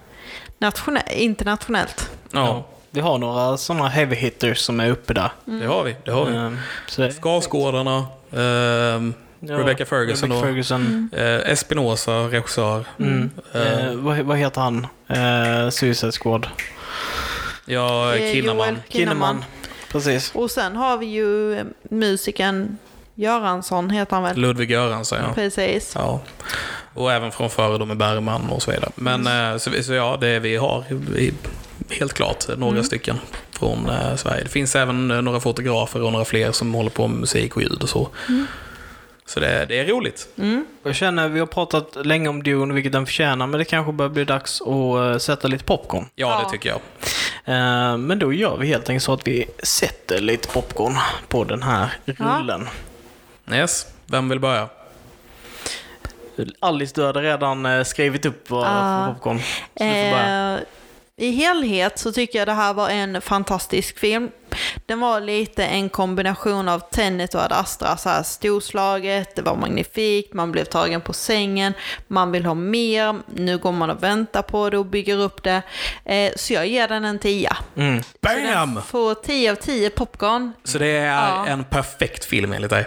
C: nationell, internationellt.
B: Ja,
A: Vi har några sådana heavy hitters som är uppe där.
B: det har vi. Det har vi.
A: Det-
B: Skarsgårdarna, ehm,
A: ja,
B: Rebecca Ferguson
A: Rebecca. Ferguson.
B: eh, Espinosa, regissör.
A: Mm.
B: Eh,
A: Eh, vad, vad heter han? Eh, Suicide Squad.
B: ja,
C: Eh,
B: Kinnaman.
C: Joel Kinnaman.
A: Precis.
C: Och sen har vi ju musikern Göransson, heter han väl?
B: Ludvig Göransson, ja.
C: Precis.
B: ja. Och även från före då med Bergman och så vidare. Men
C: Mm.
B: eh, så, så ja, det vi har vi, helt klart några
C: Mm.
B: stycken från eh, Sverige. Det finns även eh, några fotografer och några fler som håller på med musik och ljud och så.
C: Mm.
B: Så det, det är roligt.
A: Jag känner vi har pratat länge om Dune, vilket den förtjänar, men det kanske börjar bli dags att eh, sätta lite popcorn.
B: Ja,
C: Ja.
B: det tycker jag.
A: Eh, men då gör vi helt enkelt så att vi sätter lite popcorn på den här rullen.
B: Yes, vem vill börja?
A: Alice, du hade redan eh, skrivit upp vad för popcorn. Så du får börja.
C: Eh, I helhet så tycker jag det här var en fantastisk film. Den var lite en kombination av Tenet och Ad Astra, så här storslaget, det var magnifikt, man blev tagen på sängen, man vill ha mer, nu går man och väntar på det och bygger upp det. Eh, så jag ger den en tia.
A: Mm.
C: Så den
B: Bam!
C: får 10 av 10 popcorn.
B: Så det är
C: Ja.
B: en perfekt film enligt dig?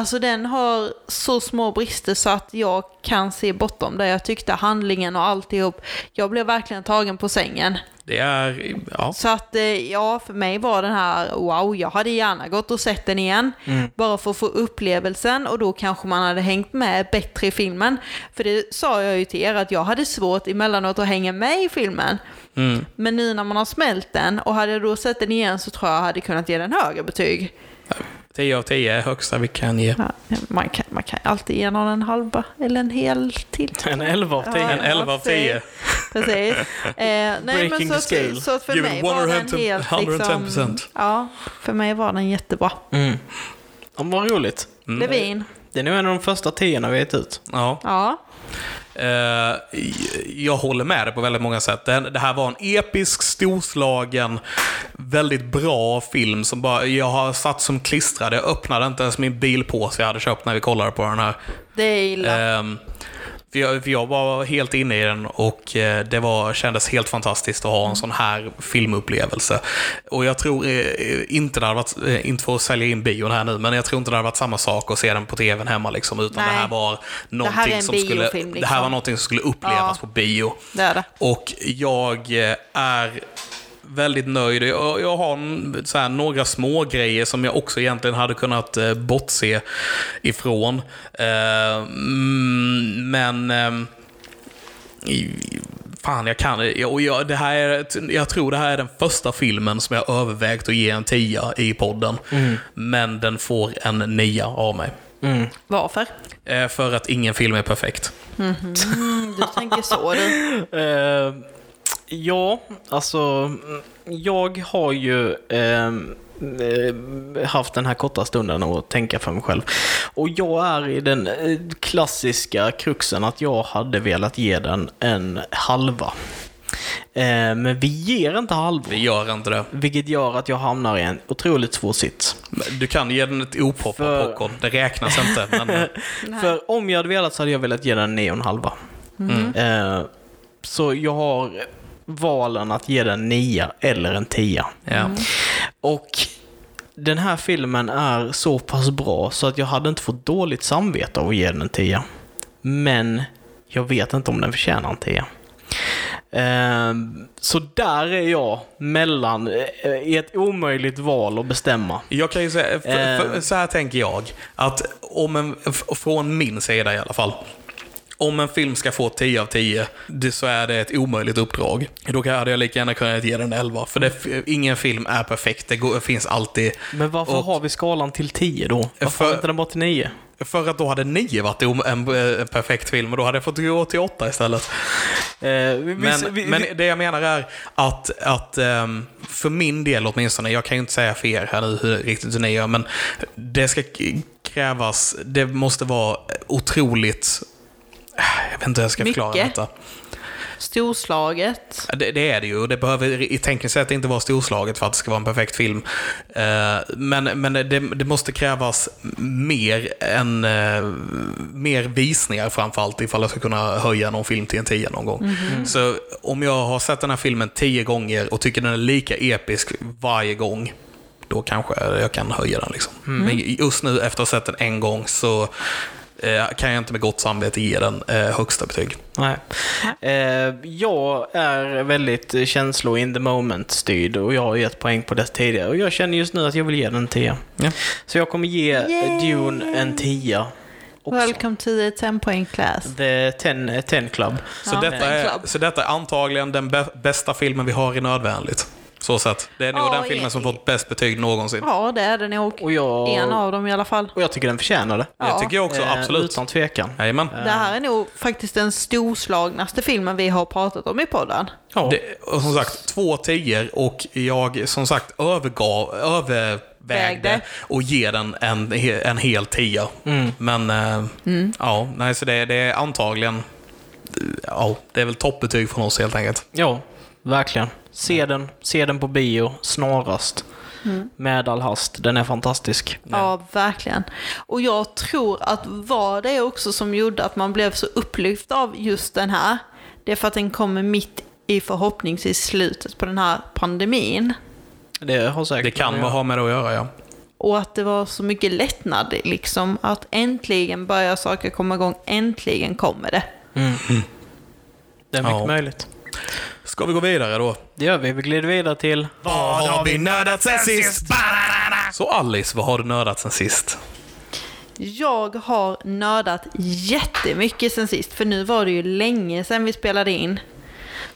C: Alltså den har så små brister så att jag kan se bortom det. Jag tyckte handlingen och alltihop, jag blev verkligen tagen på sängen.
B: Det är, ja.
C: Så att eh, ja, för mig var den här wow, jag hade gärna gått och sett den igen. Bara för att få upplevelsen och då kanske man hade hängt med bättre i filmen. För det sa jag ju till er att jag hade svårt emellanåt att hänga med i filmen.
B: Mm.
C: Men nu när man har smält den och hade jag då sett den igen så tror jag jag hade kunnat ge den högre betyg.
B: 10 av 10 är högsta vi kan ge.
C: Ja, man, kan, man kan alltid ge någon en halva eller en hel till.
A: En 11 av 10.
C: Ja.
B: En 11 av 10.
C: Precis. Eh, nej, men
A: Breaking
C: så,
A: the
C: att,
A: scale.
C: så för
B: Give
C: mig var den
B: 110%.
C: helt
B: 110%.
C: liksom, Ja, för mig var den jättebra.
A: Mm. Ja, vad roligt.
C: Levin.
A: Det är nog en av de första tiorna vi har gett ut.
B: Ja.
C: Ja.
B: Eh, jag håller med dig på väldigt många sätt. Det, det här var en episk, storslagen, väldigt bra film som bara, jag har satt som klistrad. Jag öppnade inte ens min bilpåse jag hade köpt när vi kollade på den här.
C: Det är illa.
B: För, jag, för jag var helt inne i den och eh, det var, kändes helt fantastiskt att ha en sån här filmupplevelse. Och jag tror eh, inte det hade varit, eh, inte för att sälja in bion här nu, men jag tror inte det hade varit samma sak att se den på tvn hemma liksom, utan
C: Nej.
B: det här var någonting
C: här
B: som skulle,
C: biofilm,
B: det här var
C: liksom.
B: någonting som skulle upplevas
C: Ja.
B: på bio.
C: Det det.
B: Och jag eh, är väldigt nöjd. Jag, jag har en- så här, några små grejer som jag också egentligen hade kunnat eh, bortse ifrån. Eh, mm, men... i- Fan, jag kan. Och jag, det här är, jag tror det här är den första filmen som jag övervägt att ge en tia i podden. Men den får en nia av mig.
A: Mm.
C: Varför?
B: Eh, För att ingen film är perfekt.
C: Mm, du tänker så du.
A: Eh, ja, alltså jag har ju ehm, eh, haft den här korta stunden att tänka för mig själv. Och jag är i den eh, klassiska kruxen att jag hade velat ge den en halva. Eh, men vi ger inte halvor.
B: Vi gör inte det.
A: Vilket gör att jag hamnar i en otroligt svår sits.
B: Du kan ge den ett opoppat
A: För-
B: popcorn. Det räknas inte. Men, eh,
A: För om jag hade velat så hade jag velat ge den 9,5.
B: Mm.
A: Eh, så jag har valen att ge den 9 eller en 10.
B: ja.
A: Och den här filmen är så pass bra så att jag hade inte fått dåligt samvete av att ge den en 10. Men jag vet inte om den förtjänar en 10. Ehm, så där är jag mellan, eh, i ett omöjligt val att bestämma.
B: Jag kan ju säga, för, för,
A: Eh.
B: så här tänker jag, att om en, från min sida i alla fall, om en film ska få 10 av 10, det, så är det ett omöjligt uppdrag. Då hade jag lika gärna kunnat ge den 11. För det, ingen film är perfekt, det går, finns alltid...
A: Men varför
B: Och-
A: har vi skalan till 10 då? Varför
B: För-
A: har inte den bara till 9?
B: För att då hade 9 varit en, en perfekt film och då hade jag fått gå till 8 istället.
A: Eh, vi,
B: Men,
A: vi,
B: men det jag menar är att, att ehm, för min del åtminstone, jag kan ju inte säga för er här nu hur, riktigt hur ni gör, men det ska krävas, det måste vara otroligt, jag vet inte hur jag ska förklara
C: Mycket.
B: detta.
C: Storslaget.
B: Det, det är det ju, och det behöver i tekniskt sett inte vara storslaget för att det ska vara en perfekt film. Eh, men men det, det måste krävas mer än eh, mer visningar framförallt ifall jag ska kunna höja någon film till en 10 någon gång. Så om jag har sett den här filmen 10 gånger och tycker den är lika episk varje gång, då kanske jag kan höja den. Liksom. Men just nu efter att ha sett den en gång så kan jag inte med gott samvete ge den eh, högsta betyg.
A: nej. Eh, jag är väldigt känslo in the moment styrd och jag har gett poäng på det tidigare. Och jag känner just nu att jag vill ge den en 10.
B: Ja.
A: Så jag kommer ge
C: Yay!
A: Dune en 10. också.
C: Welcome to the 10 point class.
A: The 10, 10 Club.
B: Så,
C: Ja,
B: detta är, så detta är antagligen den bä- bästa filmen vi har i Nödvändigt. Så sett. Det är nog
C: Ja,
B: den filmen som fått bäst betyg någonsin.
C: Ja, det är det nog.
A: Och jag,
C: En av dem i alla fall.
A: och jag tycker den förtjänar det.
B: Det
C: Ja.
B: tycker jag också,
A: Eh,
B: absolut.
A: Utan tvekan.
B: Jajamän.
C: Det här är nog faktiskt den storslagnaste filmen vi har pratat om i podden.
A: Ja.
B: Det, och som sagt, två tior och jag som sagt övergav, övervägde
C: Vägde.
B: och ge den en, en hel tia.
A: Mm.
B: Men eh,
C: Mm.
B: ja, nej, så det, det är antagligen, ja, det är väl toppbetyg från oss helt enkelt.
A: Ja, verkligen. Se den, se den på bio snarast.
C: Mm.
A: Med all hast. Den är fantastisk.
C: Ja. verkligen. Och jag tror att vad det är också som gjorde att man blev så upplyft av just den här, det är för att den kommer mitt i förhoppningsvis slutet på den här pandemin.
A: Det har säkert
B: Det kan ha med det att göra, ja.
C: Och att det var så mycket lättnad liksom, att äntligen börjar saker komma igång, äntligen kommer det.
A: Det är mycket
B: Ja.
A: möjligt.
B: Ska vi gå vidare då?
A: Det gör vi. Vi glider vidare till...
B: Vad har vi nördat sen sist? Så Alice, vad har du nördat sen sist?
C: Jag har nördat jättemycket sen sist, för nu var det ju länge sedan vi spelade in.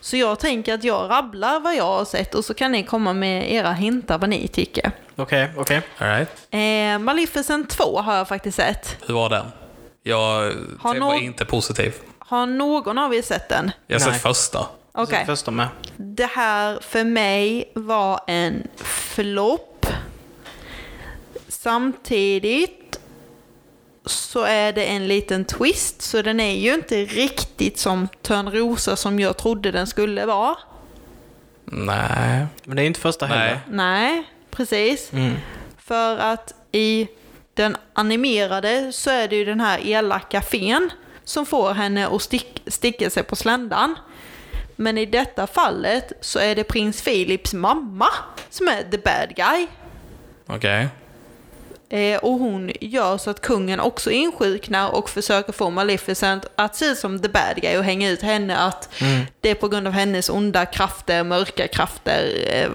C: Så jag tänker att jag rabblar vad jag har sett och så kan ni komma med era hintar vad ni tycker.
A: Okej, okej.
B: All right.
C: Eh, Maleficent 2 har jag faktiskt sett.
B: Hur var den? Jag
C: Har
B: var
C: någon-
B: inte positiv.
C: Har någon av er sett den?
B: Jag har
A: Nej.
B: sett första.
A: Första med.
C: Det här för mig var en flopp. Samtidigt så är det en liten twist, så den är ju inte riktigt som Törnrosa som jag trodde den skulle vara.
B: Nej.
A: Men det är inte första
B: Nej.
A: heller.
C: Nej, precis.
A: Mm.
C: För att i den animerade så är det ju den här elaka fen som får henne att stick, sticka sig på sländan. Men i detta fallet så är det prins Philips mamma som är the bad guy.
B: Okej.
C: Eh, och hon gör så att kungen också insjuknar och försöker få Maleficent att se ut som the bad guy och hänga ut henne att det är på grund av hennes onda krafter, mörka krafter, eh,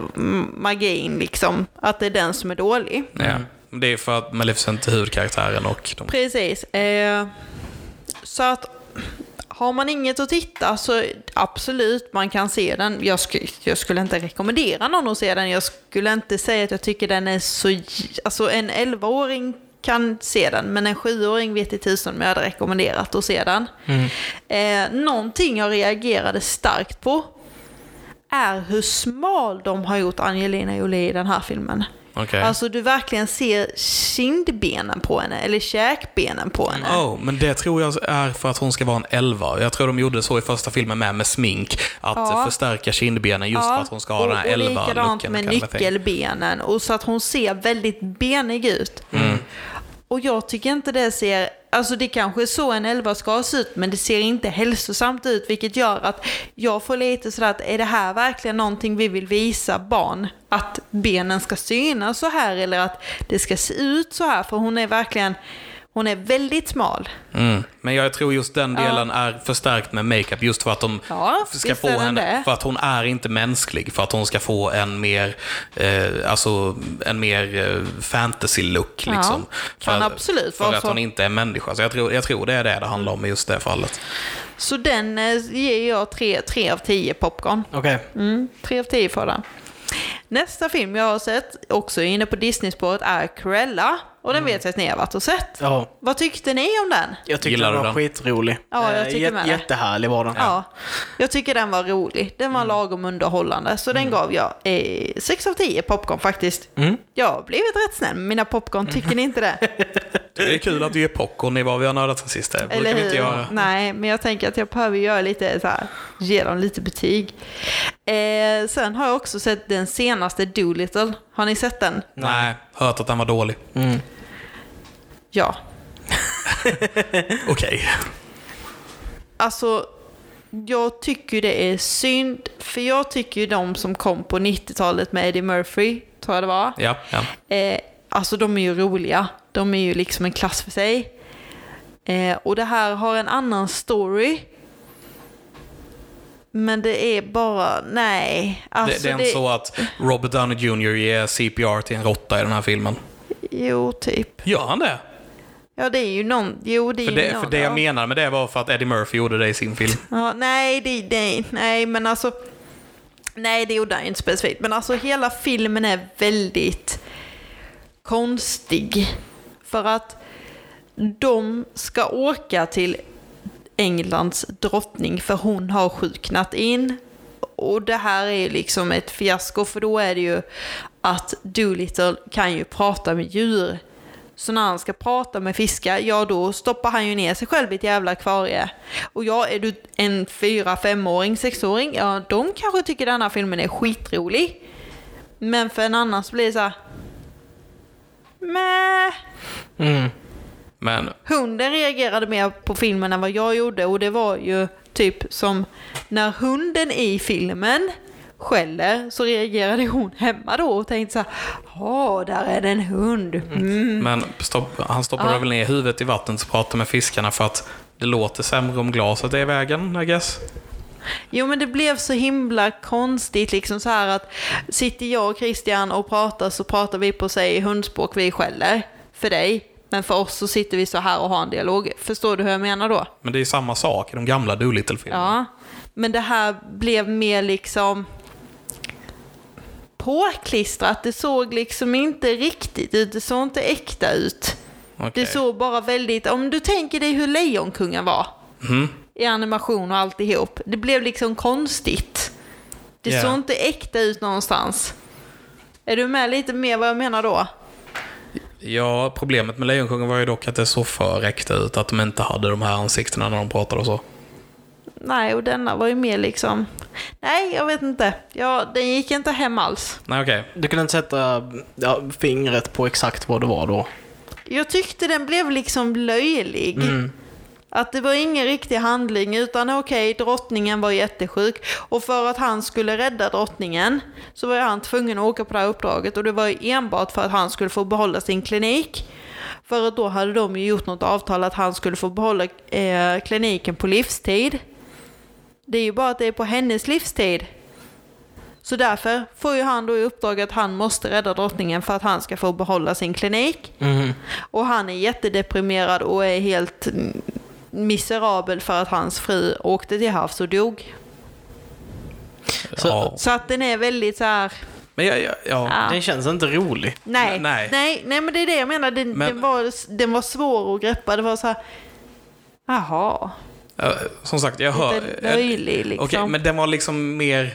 C: magin liksom, att det är den som är dålig.
B: Ja. Det är för att Maleficent är huvudkaraktären och de...
C: Precis. Eh, så att har man inget att titta så absolut, man kan se den. Jag, sk- jag skulle inte rekommendera någon att se den. Jag skulle inte säga att jag tycker den är så... Alltså en 11-åring kan se den, men en 7-åring vet i tusen om jag hade rekommenderat att se den. Eh, någonting jag reagerade starkt på är hur smal de har gjort Angelina Jolie i den här filmen.
B: Okej.
C: Alltså du verkligen ser kindbenen på henne, eller käkbenen på henne.
B: Oh, men det tror jag är för att hon ska vara en elva. Jag tror de gjorde så i första filmen med, med smink. Att
C: Ja.
B: förstärka kindbenen just för att hon ska ha
C: och,
B: den här
C: och
B: elva
C: likadant
B: looken
C: med
B: kind of thing.
C: nyckelbenen, och så att hon ser väldigt benig ut.
B: Mm.
C: Och jag tycker inte det ser, alltså det kanske är så en elva ska se ut, men det ser inte hälsosamt ut, vilket gör att jag får lite sådär att är det här verkligen någonting vi vill visa barn? Att benen ska synas så här eller att det ska se ut så här? För hon är verkligen, hon är väldigt smal.
B: Mm. Men jag tror just den delen är förstärkt med makeup just för att de
C: Ja,
B: ska få henne,
C: det.
B: för att hon är inte mänsklig, för att hon ska få en mer, eh, alltså en mer eh, fantasy-look
C: Ja,
B: liksom.
C: kan
B: för,
C: absolut
B: För att
C: så.
B: hon inte är människa. Så jag tror, jag tror det är det det handlar om i just det fallet.
C: Så den eh, ger jag 3, 3 av 10 popcorn.
A: Okej.
C: Mm, 3 av 10 får den. Nästa film jag har sett, också inne på Disney-spåret, är Cruella. Och den vet jag att ni har varit och sett.
A: Ja,
C: Vad tyckte ni om den?
A: jag tyckte
B: Gillar
A: den var
B: den?
A: skitrolig.
C: Ja, jag
A: Eh,
C: tycker
A: jät-
C: med det.
A: Jättehärlig var den.
C: Ja, jag tycker den var rolig. Den var lagom underhållande. Så den gav jag eh, 6 av 10 popcorn faktiskt.
A: Mm.
C: Jag har blivit rätt snäll med mina popcorn, tycker ni inte det?
B: Det är kul att du ger popcorn i vad vi har nördat sen sist. Det brukar
C: Eller
B: vi
C: hur?
B: inte göra.
C: Nej, men jag tänker att jag behöver göra lite så här, ge dem lite betyg. Eh, sen har jag också sett den senaste Doolittle. Har ni sett den?
B: Nej, hört att den var dålig.
A: Mm.
C: Ja.
B: Okej.
C: Alltså, jag tycker det är synd, för jag tycker ju de som kom på 90-talet med Eddie Murphy, tror jag det var.
B: Ja, ja.
C: Eh, alltså de är ju roliga. De är ju liksom en klass för sig. Eh, och det här har en annan story. Men det är bara, nej. Alltså
B: det, det är inte så att Robert Downey Jr. ger CPR till en råtta i den här filmen.
C: Jo, typ.
B: Gör han det?
C: Ja, det är ju någon... Jo, det är
B: För
C: ju
B: det,
C: någon,
B: för det jag
C: ja.
B: menade med det var för att Eddie Murphy gjorde det i sin film.
C: Ja, nej, det, det, nej, men alltså... Nej, det gjorde han inte specifikt. Men alltså hela filmen är väldigt konstig. För att de ska åka till Englands drottning för hon har sjuknat in. Och det här är liksom ett fiasko för då är det ju att Doolittle kan ju prata med djur. Så när han ska prata med fiskar, ja då stoppar han ju ner sig själv i ett jävla akvarie. Och ja, är du en fyra, femåring, sexåring, ja de kanske tycker den här filmen är skitrolig. Men för en annan så blir det så här... Mäh.
A: Mm.
B: Men
C: Hunden reagerade mer på filmen än vad jag gjorde och det var ju typ som när hunden i filmen skäller så reagerade hon hemma då och tänkte så här, ja där är det en hund. Mm.
B: Men stopp, han stoppade
C: Ja.
B: väl ner huvudet i vattnet och pratade med fiskarna för att det låter sämre om glaset är i vägen, I guess.
C: Jo men det blev så himla konstigt liksom så här att sitter jag och Christian och pratar så pratar vi på sig hundspråk, vi skäller för dig. Men för oss så sitter vi så här och har en dialog. Förstår du hur jag menar då?
B: Men det är samma sak i de gamla Doolittle-filmerna.
C: Ja, men det här blev mer liksom påklistrat. Det såg liksom inte riktigt ut. Det såg inte äkta ut.
B: Okej.
C: Det såg bara väldigt, om du tänker dig hur Lejonkungen var
B: Mhm.
C: I animation och alltihop. Det blev liksom konstigt. Det
B: Ja.
C: såg inte äkta ut någonstans. Är du med lite mer vad jag menar då?
B: Ja, problemet med Lejonkungen var ju dock att det såg för äkta ut. Att de inte hade de här ansiktena när de pratade och så.
C: Nej, och denna var ju mer liksom... Nej, jag vet inte. Ja, den gick inte hem alls.
B: Nej, okej.
A: Du kunde inte sätta ja, fingret på exakt vad det var då?
C: Jag tyckte den blev liksom löjlig.
A: Mm.
C: Att det var ingen riktig handling utan okej, drottningen var jättesjuk och för att han skulle rädda drottningen så var han tvungen att åka på det här uppdraget och det var enbart för att han skulle få behålla sin klinik. För att då hade de ju gjort något avtal att han skulle få behålla eh, kliniken på livstid. Det är ju bara att det är på hennes livstid. Så därför får ju han då i uppdrag att han måste rädda drottningen för att han ska få behålla sin klinik.
A: Mhm.
C: Och han är jättedeprimerad och är helt mm, miserabel för att hans fru åkte till havs och dog.
A: Så-
B: Ja.
C: Så att den är väldigt så här...
B: Men jag, jag, ja.
C: Ja.
A: Den känns inte rolig.
C: Nej,
B: Nej.
C: nej, nej, men det är det jag menar. Den,
B: Men-
C: den, var, den var svår att greppa. Det var så här... Jaha,
B: Ja, Som sagt, jag hör...
C: lite löjlig liksom.
B: Okej, men den var liksom mer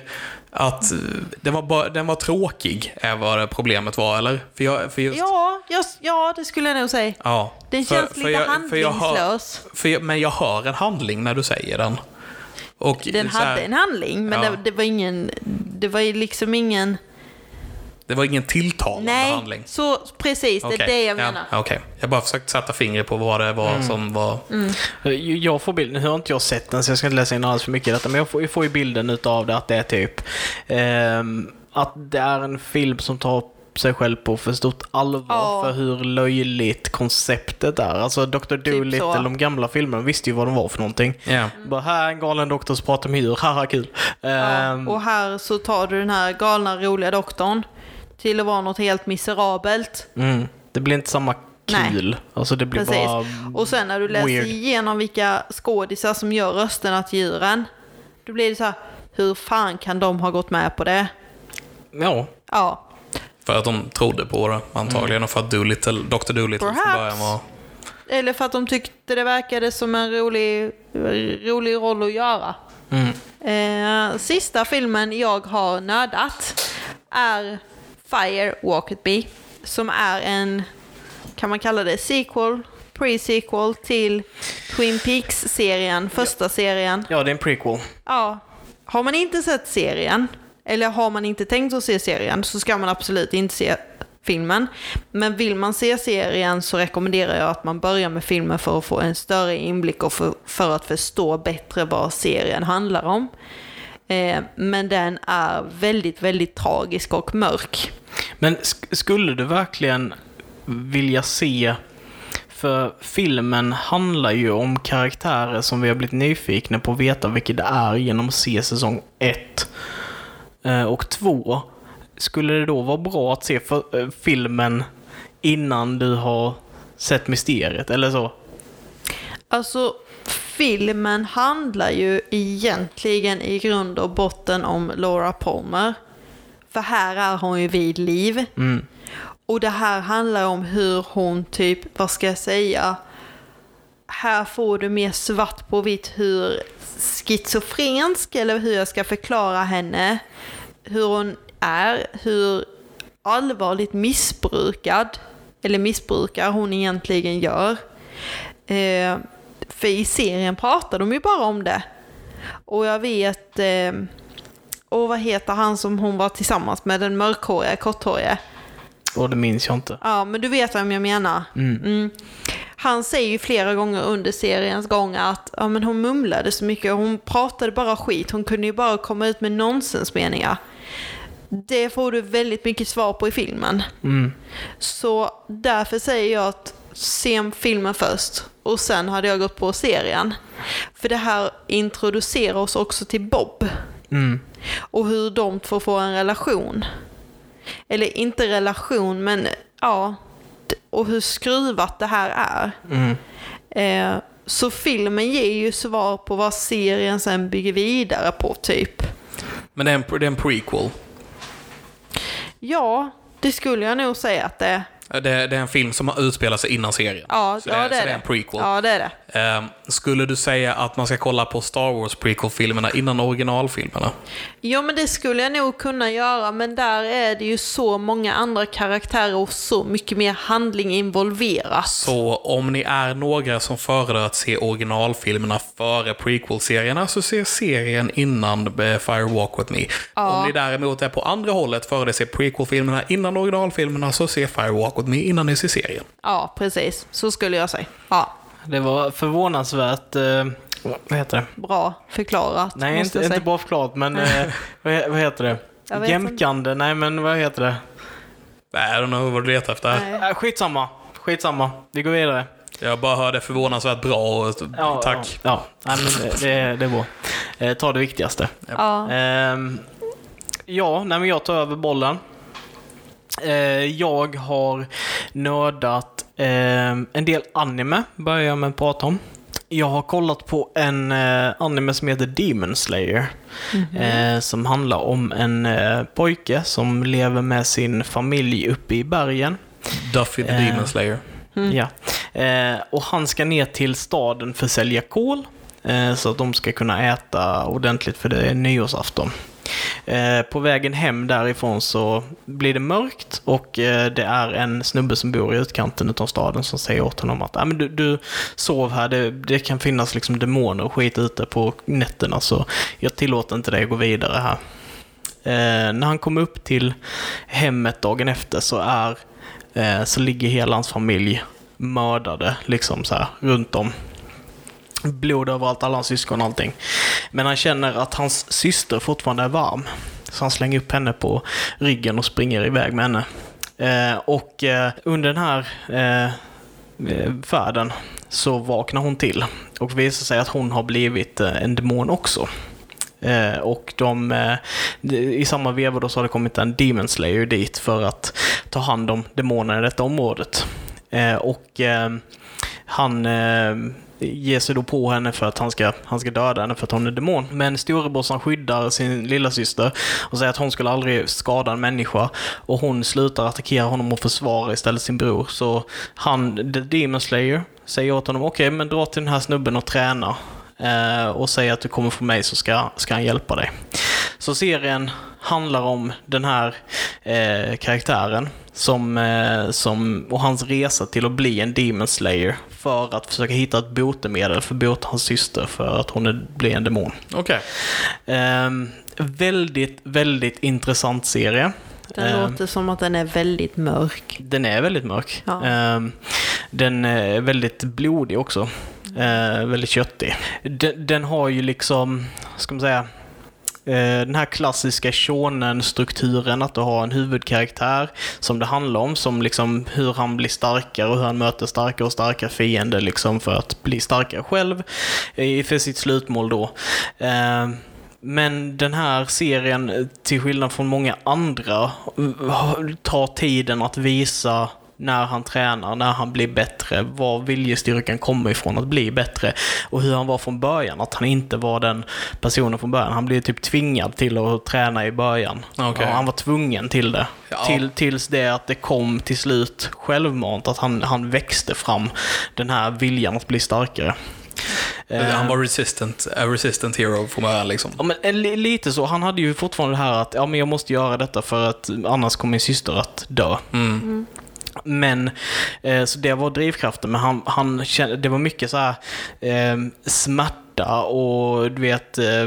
B: att... eh, Den var, bara, den var tråkig, är vad problemet var, eller? För jag, för just,
C: ja, just, ja, det skulle jag nog säga.
B: ja.
C: Den
B: För-
C: känns
B: för
C: lite
B: jag- för jag hör-
C: handlingslös.
B: Men jag hör en handling när du säger den. Och
C: Den
B: här,
C: hade en handling, men
B: Ja.
C: det, det var ingen... Det var liksom ingen...
B: Det var ingen tilltalande
C: Nej,
B: handling.
C: så precis, det är det jag
B: ja,
C: menar.
B: Okej, jag bara försökte sätta fingret på vad det var som var...
A: Jag får bilden, nu har inte jag sett den så jag ska inte läsa in alls för mycket i detta, men jag får, jag får ju bilden utav det att det är typ ehm, att det är en film som tar sig själv på för stort allvar
C: Ja.
A: för hur löjligt konceptet är. Alltså Dr. Dolittle,
C: Typ
A: de gamla filmerna, visste ju vad de var för någonting.
B: Ja.
A: Bara här är en galen doktor som pratar med djur, haha kul.
C: Ja, och här så tar du den här galna roliga doktorn till att vara något helt miserabelt.
A: mm, det blir inte samma
C: Nej.
A: kul. Alltså det blir
C: Precis.
A: bara...
C: Och sen när du läser
A: weird.
C: igenom vilka skådisar som gör rösterna till djuren, då blir det så här, hur fan kan de ha gått med på det?
A: Ja,
C: Ja,
B: För att de trodde på det antagligen och för att Doolittle, Dr. Doolittle från
C: Perhaps.
B: början var...
C: eller för att de tyckte det verkade som en rolig, rolig roll att göra.
A: mm.
C: Eh, sista filmen jag har nördat är Fire Walk With Me, som är en, kan man kalla det, sequel, pre-sequel till Twin Peaks-serien, första serien.
A: ja det är en prequel.
C: Ja, har man inte sett serien, eller har man inte tänkt att se serien, så ska man absolut inte se filmen. Men vill man se serien så rekommenderar jag att man börjar med filmen för att få en större inblick och för, för att förstå bättre vad serien handlar om. Eh, men den är väldigt, väldigt tragisk och mörk.
A: Men sk- skulle du verkligen vilja se... För filmen handlar ju om karaktärer som vi har blivit nyfikna på att veta vilka det är genom att se säsong 1 och 2. Skulle det då vara bra att se eh, filmen innan du har sett mysteriet, eller så?
C: Alltså, filmen handlar ju egentligen i grund och botten om Laura Palmer. För här är hon ju vid liv.
A: Mm.
C: Och det här handlar om hur hon typ, vad ska jag säga, här får du mer svart på vitt hur schizofrensk, eller hur jag ska förklara henne, hur hon är, hur allvarligt missbrukad, eller missbrukar hon egentligen gör. Eh, för i serien pratar de ju bara om det. Och jag vet, eh, och vad heter han som hon var tillsammans med, den mörkhåriga, korthåriga?
A: Och det minns jag inte.
C: Ja, men du vet vem jag menar. Mm. Han säger ju flera gånger under seriens gång att ja, men hon mumlade så mycket, hon pratade bara skit, hon kunde ju bara komma ut med nonsensmeningar. Det får du väldigt mycket svar på i filmen.
A: Mm.
C: Så därför säger jag att se filmen först och sen hade jag gått på serien. För det här introducerar oss också till Bob
A: Mm.
C: och hur de två får en relation. Eller inte relation, men ja, och hur skruvat det här är.
A: Mm.
C: Eh, så filmen ger ju svar på vad serien sen bygger vidare på, typ.
B: Men det är en, det är en prequel.
C: Ja, det skulle jag nog säga att det är.
B: Det, det är en film som har utspelat sig innan serien.
C: Ja,
B: så
C: ja
B: det,
C: det
B: så
C: är
B: det är
C: det.
B: en prequel.
C: Ja, det är det.
B: Ehm, skulle du säga att man ska kolla på Star Wars prequel-filmerna innan originalfilmerna?
C: Ja, men det skulle jag nog kunna göra, men där är det ju så många andra karaktärer och så mycket mer handling involverat.
B: Så om ni är några som föredrar att se originalfilmerna före prequel-serierna så se serien innan eh, Fire Walk With Me. Om ni däremot är på andra hållet föredrar att se prequel-filmerna innan originalfilmerna så se Fire Walk With Me innan ni ser serien.
C: Ja, precis. Så skulle jag säga. Ja,
A: Det var förvånansvärt... Eh, vad heter det?
C: bra förklarat.
A: Nej, inte, inte bra förklarat, men eh, vad, vad heter det? Jämkande? Nej, men vad heter det?
B: I don't know vad du letar efter.
C: Nej.
A: Äh, skitsamma. Skitsamma. Vi går vidare.
B: Jag bara hörde förvånansvärt bra och
A: Ja,
B: tack.
A: Ja, ja. Nej, men det, det, det är bra. Eh, ta det viktigaste.
C: Ja.
A: Ehm, ja, nej, men jag tar över bollen. Eh, jag har nördat ehm, en del anime, börjar jag med att prata om. Jag har kollat på en eh, anime som heter Demon Slayer. Eh, som handlar om en eh, pojke som lever med sin familj uppe i bergen.
B: Duffy the. Demon Slayer.
A: Ja. Eh, och han ska ner till staden för att sälja kol. Eh, så att de ska kunna äta ordentligt för det är nyårsafton. Eh, på vägen hem därifrån så blir det mörkt och eh, det är en snubbe som bor i utkanten av staden som säger åt honom att ah, men du, du sov här, det, det kan finnas liksom demoner och skit ute på nätterna så jag tillåter inte dig att gå vidare här. Eh, när han kommer upp till hemmet dagen efter så är eh, så ligger hela hans familj mördade liksom så här runt om. Blod överallt, alla hans syskon och allting. Men han känner att hans syster fortfarande är varm. Så han slänger upp henne på ryggen och springer iväg med henne. Eh, och eh, under den här eh, eh färden så vaknar hon till och visar sig att hon har blivit eh, en demon också. Eh, och de, eh, i samma veva då så har det kommit en Demon Slayer dit för att ta hand om demonerna i detta området. Eh, och eh, han eh, ger sig då på henne för att han ska, han ska döda henne för att hon är demon. Men storebrorsan skyddar sin lilla syster och säger att hon skulle aldrig skada en människa. Och hon slutar attackera honom och försvara istället sin bror. Så han, The Demon Slayer, säger åt honom okej, men dra till den här snubben och träna. Eh, och säg att du kommer från mig så ska, ska han hjälpa dig. Så serien handlar om den här eh, karaktären som, eh, som, och hans resa till att bli en Demon Slayer för att försöka hitta ett botemedel för att bota hans syster för att hon är, blir en demon.
B: Okej.
A: Ehm, väldigt, väldigt intressant serie.
C: Den
A: Ehm,
C: låter som att den är väldigt mörk.
A: den är väldigt mörk.
C: Ja.
A: Ehm, den är väldigt blodig också. Ehm, väldigt köttig. Den, den har ju liksom, ska man säga, eh, Eh, den här klassiska shonen-strukturen, att du har en huvudkaraktär som det handlar om, som liksom hur han blir starkare och hur han möter starkare och starkare fiender liksom för att bli starkare själv för sitt slutmål då. Eh, men den här serien, eh, till skillnad från många andra, tar tiden att visa när han tränar, när han blir bättre, var viljestyrkan kommer ifrån att bli bättre och hur han var från början. Att han inte var den personen från början. Han blev typ tvingad till att träna i början.
B: Okej.
A: Ja, han var tvungen till det.
B: Ja.
A: Till, tills det att det kom till slut självmant, att han, han växte fram den här viljan att bli starkare. Eh,
B: Han var resistant, a resistant hero från början liksom.
A: Ja, men eh, li- lite så. Han hade ju fortfarande det här att ja, men jag måste göra detta för att annars kommer min syster att dö.
B: Mm.
A: Men, eh, så det var drivkraften, men han, han kände, det var mycket så här eh, smärta och du vet eh,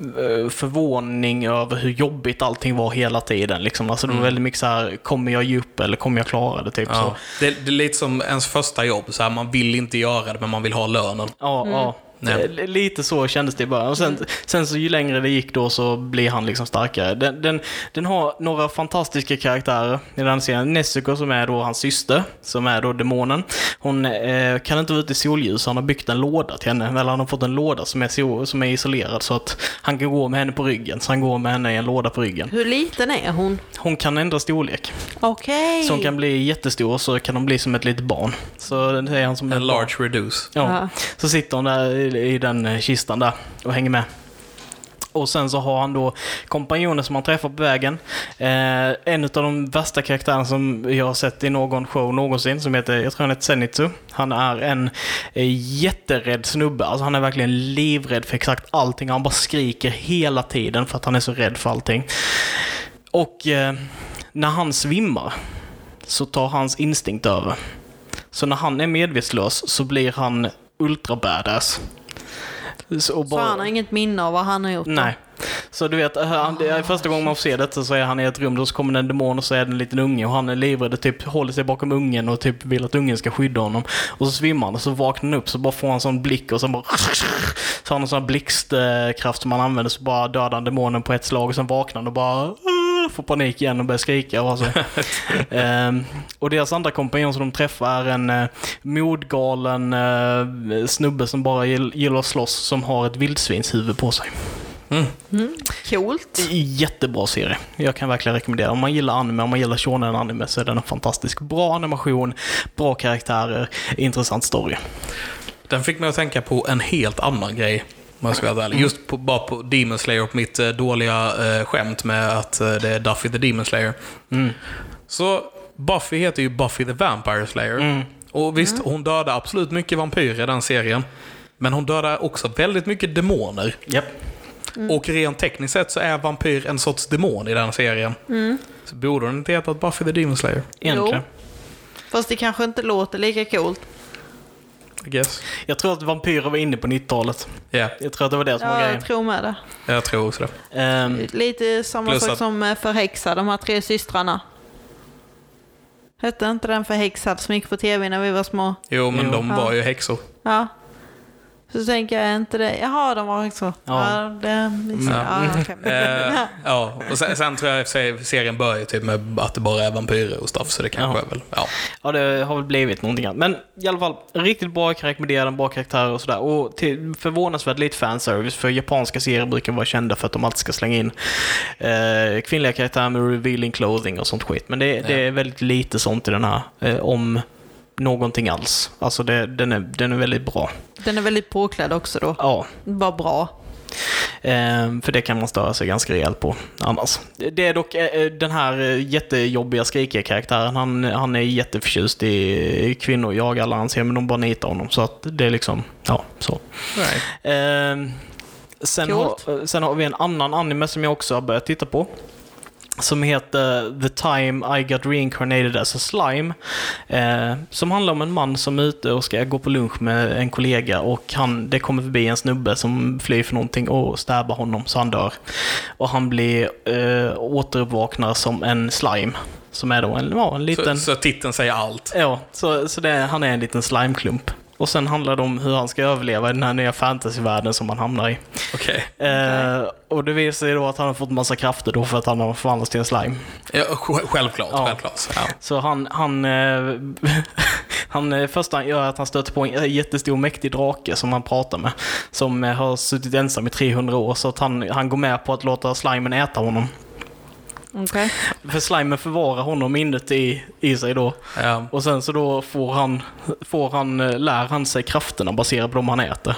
A: eh, förvåning över hur jobbigt allting var hela tiden. Liksom. Alltså, det var väldigt mycket så här, kommer jag ge upp eller kommer jag klara det? Typ så.
B: Ja. Det, det är lite som ens första jobb, så här, man vill inte göra det men man vill ha lönen.
A: Ja, ja.
B: Nej.
A: Eh, Lite så kändes det i början. Och sen, sen så ju längre det gick då så blir han liksom starkare. Den, den, den har några fantastiska karaktärer i den serien. Nezuko som är då hans syster, som är då demonen. Hon eh, kan inte vara ute i solljus, han har byggt en låda till henne. Eller han har fått en låda som är, so, som är isolerad så att han kan gå med henne på ryggen. Så han går med henne i en låda på ryggen.
C: Hur liten är hon?
A: Hon kan ändra storlek.
C: Okej.
A: Så hon kan bli jättestor så kan hon bli som ett litet barn. Så det är han som
B: En large reduce.
A: Ja.
C: Ja.
A: Så sitter hon där i, i den eh, kistan där och hänger med. Och sen så har han då kompanjoner som han träffar på vägen. Eh, en av de värsta karaktärerna som jag har sett i någon show någonsin, som heter, jag tror han heter Zenitsu. Han är en eh, jätterädd snubbe. Alltså han är verkligen livrädd för exakt allting. Han bara skriker hela tiden för att han är så rädd för allting. Och eh, när han svimmar så tar hans instinkt över. Så när han är medvetslös så blir han ultra badass. Så, och
C: Så han har inget minne av vad han har gjort? då?
A: Nej. Så du vet, han, det är första gången man får se detta så är han i ett rum, då så kommer det en demon och så är det en liten unge och han är livrädd och typ håller sig bakom ungen och typ vill att ungen ska skydda honom. Och så svimmar han och så vaknar han upp så bara får han sån blick och så bara så har han en sån här blixtkraft som han använder så bara dödar han demonen på ett slag och sen vaknar han och bara! Får panik igen och börjar skrika och så. Ehm, och deras andra kompanjon som de träffar är en uh, modgalen eh, snubbe som bara gill- gillar att slåss som har ett vildsvinshuvud på sig.
C: Coolt.
A: Jättebra serie. Jag kan verkligen rekommendera. Om man gillar anime, om man gillar shonen anime så är den en fantastisk. Bra animation, bra karaktärer, intressant story.
B: Den fick mig att tänka på en helt annan grej. Om jag ska vara ärlig. Just på, bara på Demon Slayer och mitt eh, dåliga eh, skämt med att eh, det är Duffy the Demon Slayer. Så Buffy heter ju Buffy the Vampire Slayer. Och visst, hon dödar absolut mycket vampyrer i den serien. Men hon dödar också väldigt mycket demoner.
A: Japp.
B: Och rent tekniskt sett så är vampyr en sorts demon i den serien. Så borde hon inte hetat Buffy the Demon Slayer?
A: Egentligen.
C: Fast det kanske inte låter lika coolt.
B: I guess.
A: Jag tror att vampyrer var inne på 90-talet.
B: Ja,
A: Jag tror att det var det som var
C: Ja,
A: grejen.
C: jag tror med det.
B: jag tror också det.
A: Ehm,
C: Lite samma sak
B: att-
C: som eh, Förhäxad, de här tre systrarna. Hette inte den Förhäxad som gick på tv när vi var små?
B: Jo, men
A: Jo.
B: de var ju häxor.
C: Ja. Så tänker jag, är inte det, jaha de var också,
A: Ja.
C: ja, det, ja. okej.
B: Eh, ja, och sen, sen tror jag serien börjar typ med att det bara är vampyrer och stuff, så det kanske
A: Ja.
B: är väl, ja.
A: Ja, det har väl blivit någonting annat. Men i alla fall, riktigt bra rekommenderad, bra karaktärer och sådär. Och till, förvånansvärt lite fanservice, för japanska serier brukar vara kända för att de alltid ska slänga in eh, kvinnliga karaktärer med revealing clothing och sånt skit. Men det, det är väldigt lite sånt i den här, eh, om någonting alls. Alltså det, den, är, den är väldigt bra.
C: Den är väldigt påklädd också då.
A: Ja,
C: Bara bra.
A: Eh, för det kan man störa sig ganska rejält på annars. Det är dock eh, den här eh, jättejobbiga skrikiga karaktären. Han, han är jätteförtjust i kvinnojag. Alla han ser, men de bara nitar honom. Så att det är liksom, ja, så.
B: Right.
A: Sen, har, sen har vi en annan anime som jag också har börjat titta på. Som heter The Time I Got Reincarnated as a Slime. Eh, som handlar om en man som är ute och ska gå på lunch med en kollega och han, det kommer förbi en snubbe som flyr för någonting och stäbar honom så han dör. Och han blir eh, återuppvaknar som en slime. Som är då en, ja, en liten...
B: Så, så titeln säger allt.
A: Ja, så, så det, han är en liten slimeklump. Och sen handlar det om hur han ska överleva i den här nya fantasyvärlden som han hamnar i.
B: Okej.
A: Eh, och det visar sig då att han har fått massa krafter då för att han har förvandlats till en slime.
B: Ja, sj- självklart,
A: Ja.
B: självklart. Ja.
A: Så han, han, eh, han eh, första han gör är att han stöter på en jättestor mäktig drake som han pratar med. Som eh, har suttit ensam i 300 år, så att han, han går med på att låta slimen äta honom.
C: Okej.
A: För slimen förvarar honom inuti i sig då.
B: Ja.
A: Och sen så då får han, får han, eh, lär han sig krafterna baserat på de han äter.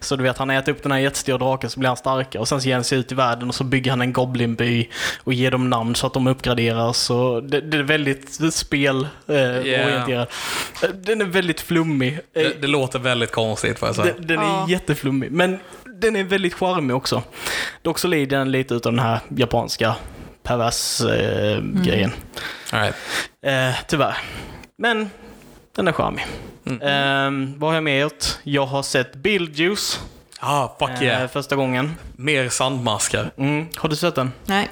A: Så du vet, han äter upp den här jättestora draken så blir han starkare och sen så ger han sig ut i världen och så bygger han en goblinby och ger dem namn så att de uppgraderas. Och det, det är väldigt spelorienterat. Eh, Den är väldigt flummig. Eh,
B: Det, det låter väldigt konstigt får jag säga.
A: den, den är
C: Ja.
A: jätteflummig, men den är väldigt charmig också. Dock så lider den lite utav den här japanska pervers-grejen.
B: All right.
A: Eh, tyvärr. Men den är charmig.
B: Mm.
A: Eh, vad har jag mer gjort? Jag har sett Beetlejuice
B: Ah, fuck yeah.
A: eh, första gången.
B: Mer sandmaskar.
A: Mm. Har du sett den?
C: Nej.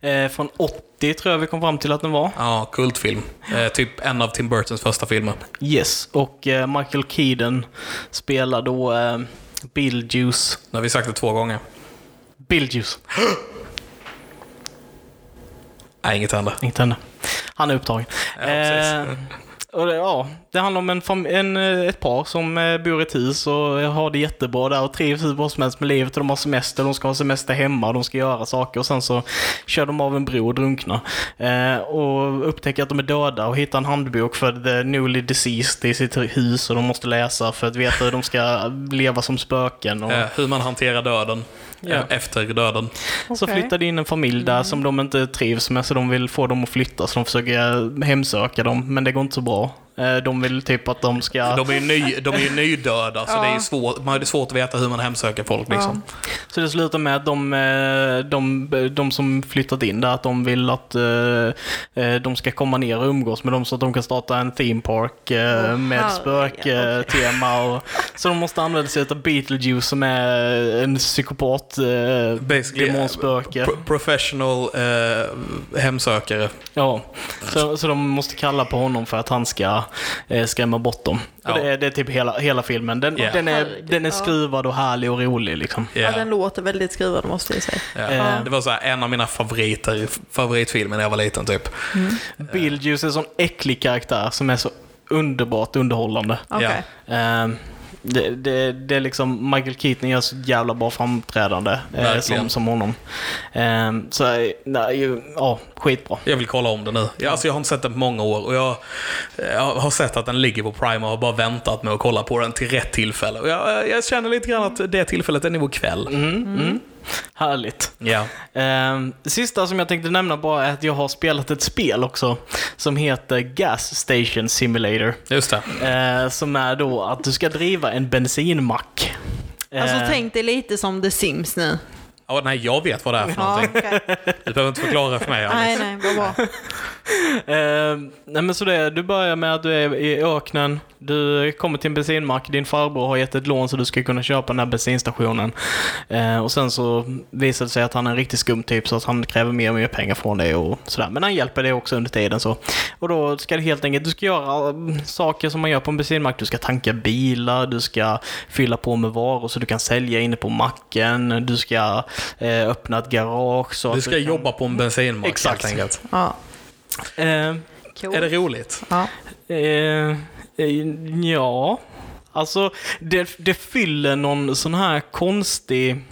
A: Eh, från 80 tror jag vi kom fram till att den var.
B: Ja, kultfilm. Eh, typ en av Tim Burtons första filmer.
A: Yes, och eh, Michael Keaton spelar då eh, Beetlejuice.
B: Nu har vi sagt det två gånger.
A: Beetlejuice,
B: Nej, inget händer.
A: inte henne. Han är upptagen.
B: Ja.
A: Eh, och det, ja, det handlar om en, en, eh, ett par som eh, bor i ett hus och har det jättebra där och trivs hur bra som helst med livet. Och de har semester, de ska ha semester hemma, de ska göra saker och sen så kör de av en bro och drunknar. Eh, och upptäcker att de är döda och hittar en handbok för the newly deceased i sitt hus och de måste läsa för att veta hur de ska leva som spöken. Och,
B: Eh, hur man hanterar döden.
A: Ja.
B: Efter döden.
A: Så
C: Okej.
A: flyttade in en familj där som de inte trivs med, så de vill få dem att flytta, så de försöker hemsöka dem, men det går inte så bra. Eh, De vill typ att de ska...
B: De är ju, ny, de är ju nydöda, så
C: Ja.
B: det är svårt, man det svårt att veta hur man hemsöker folk. Liksom.
A: Så det slutar med att de, eh, de, de som flyttat in där, att de vill att eh, de ska komma ner och umgås med dem så att de kan starta en theme park med
C: herregud,
A: spöktema. Och, så de måste använda sig av Beetlejuice som är en psykopat,
B: Basically,
A: demonspöke.
B: Pro- professional eh, hemsökare.
A: Ja, så, så de måste kalla på honom för att han ska skrämma bort dem.
B: Ja.
A: Det, är, det är typ hela, hela filmen. Den,
B: Ja.
A: den, är, den är skruvad och härlig och rolig liksom.
C: Ja,
B: Ja.
C: den låter väldigt skruvad måste jag säga.
B: Ja.
A: Eh.
B: Det var så här, en av mina favoriter, favoritfilmer när jag var liten typ.
A: Beetlejuice är en sån äcklig karaktär som är så underbart underhållande.
C: Okej.
A: Eh, det, det, det är liksom, Michael Keaton gör så jävla bra framträdande eh, som, som honom. Eh, så, nej, ja, skitbra.
B: Jag vill kolla om den nu. Jag, alltså, jag har inte sett den på många år och jag, jag har sett att den ligger på Prime och har bara väntat med att kolla på den till rätt tillfälle. Och jag, jag känner lite grann att det tillfället är nog ikväll.
A: Mm, mm. Härligt.
B: Ja.
A: Eh, det sista som jag tänkte nämna bara är att jag har spelat ett spel också som heter Gas Station Simulator.
B: Just det.
A: Eh, som är då att du ska driva en bensinmack.
C: Alltså
A: Eh,
C: tänk dig lite som The Sims nu.
B: Ja, nej, jag vet vad det är för
C: Ja,
B: någonting.
C: okej.
B: Du behöver inte förklara för mig.
C: Nej, nej, vad bra.
A: Eh, nej men så det är, du börjar med att du är i öknen Du kommer till en bensinmack, din farbror har gett ett lån så du ska kunna köpa den här bensinstationen. Eh, och sen så visar det sig att han är en riktigt skum typ så att han kräver mer och mer pengar från dig och sådär. Men han hjälper dig också under tiden så. Och då ska det helt enkelt, du ska göra mm, saker som man gör på en bensinmack. Du ska tanka bilar, du ska fylla på med varor så du kan sälja inne på macken, du ska eh, öppna ett garage. Så
B: Du
A: att
B: ska
A: kan...
B: jobba på en bensinmack
A: Exakt.
B: helt enkelt.
C: Ja.
A: Eh,
C: Cool.
B: Är det roligt?
C: Ja.
A: Eh, eh, ja, alltså det, det fyller någon sån här konstig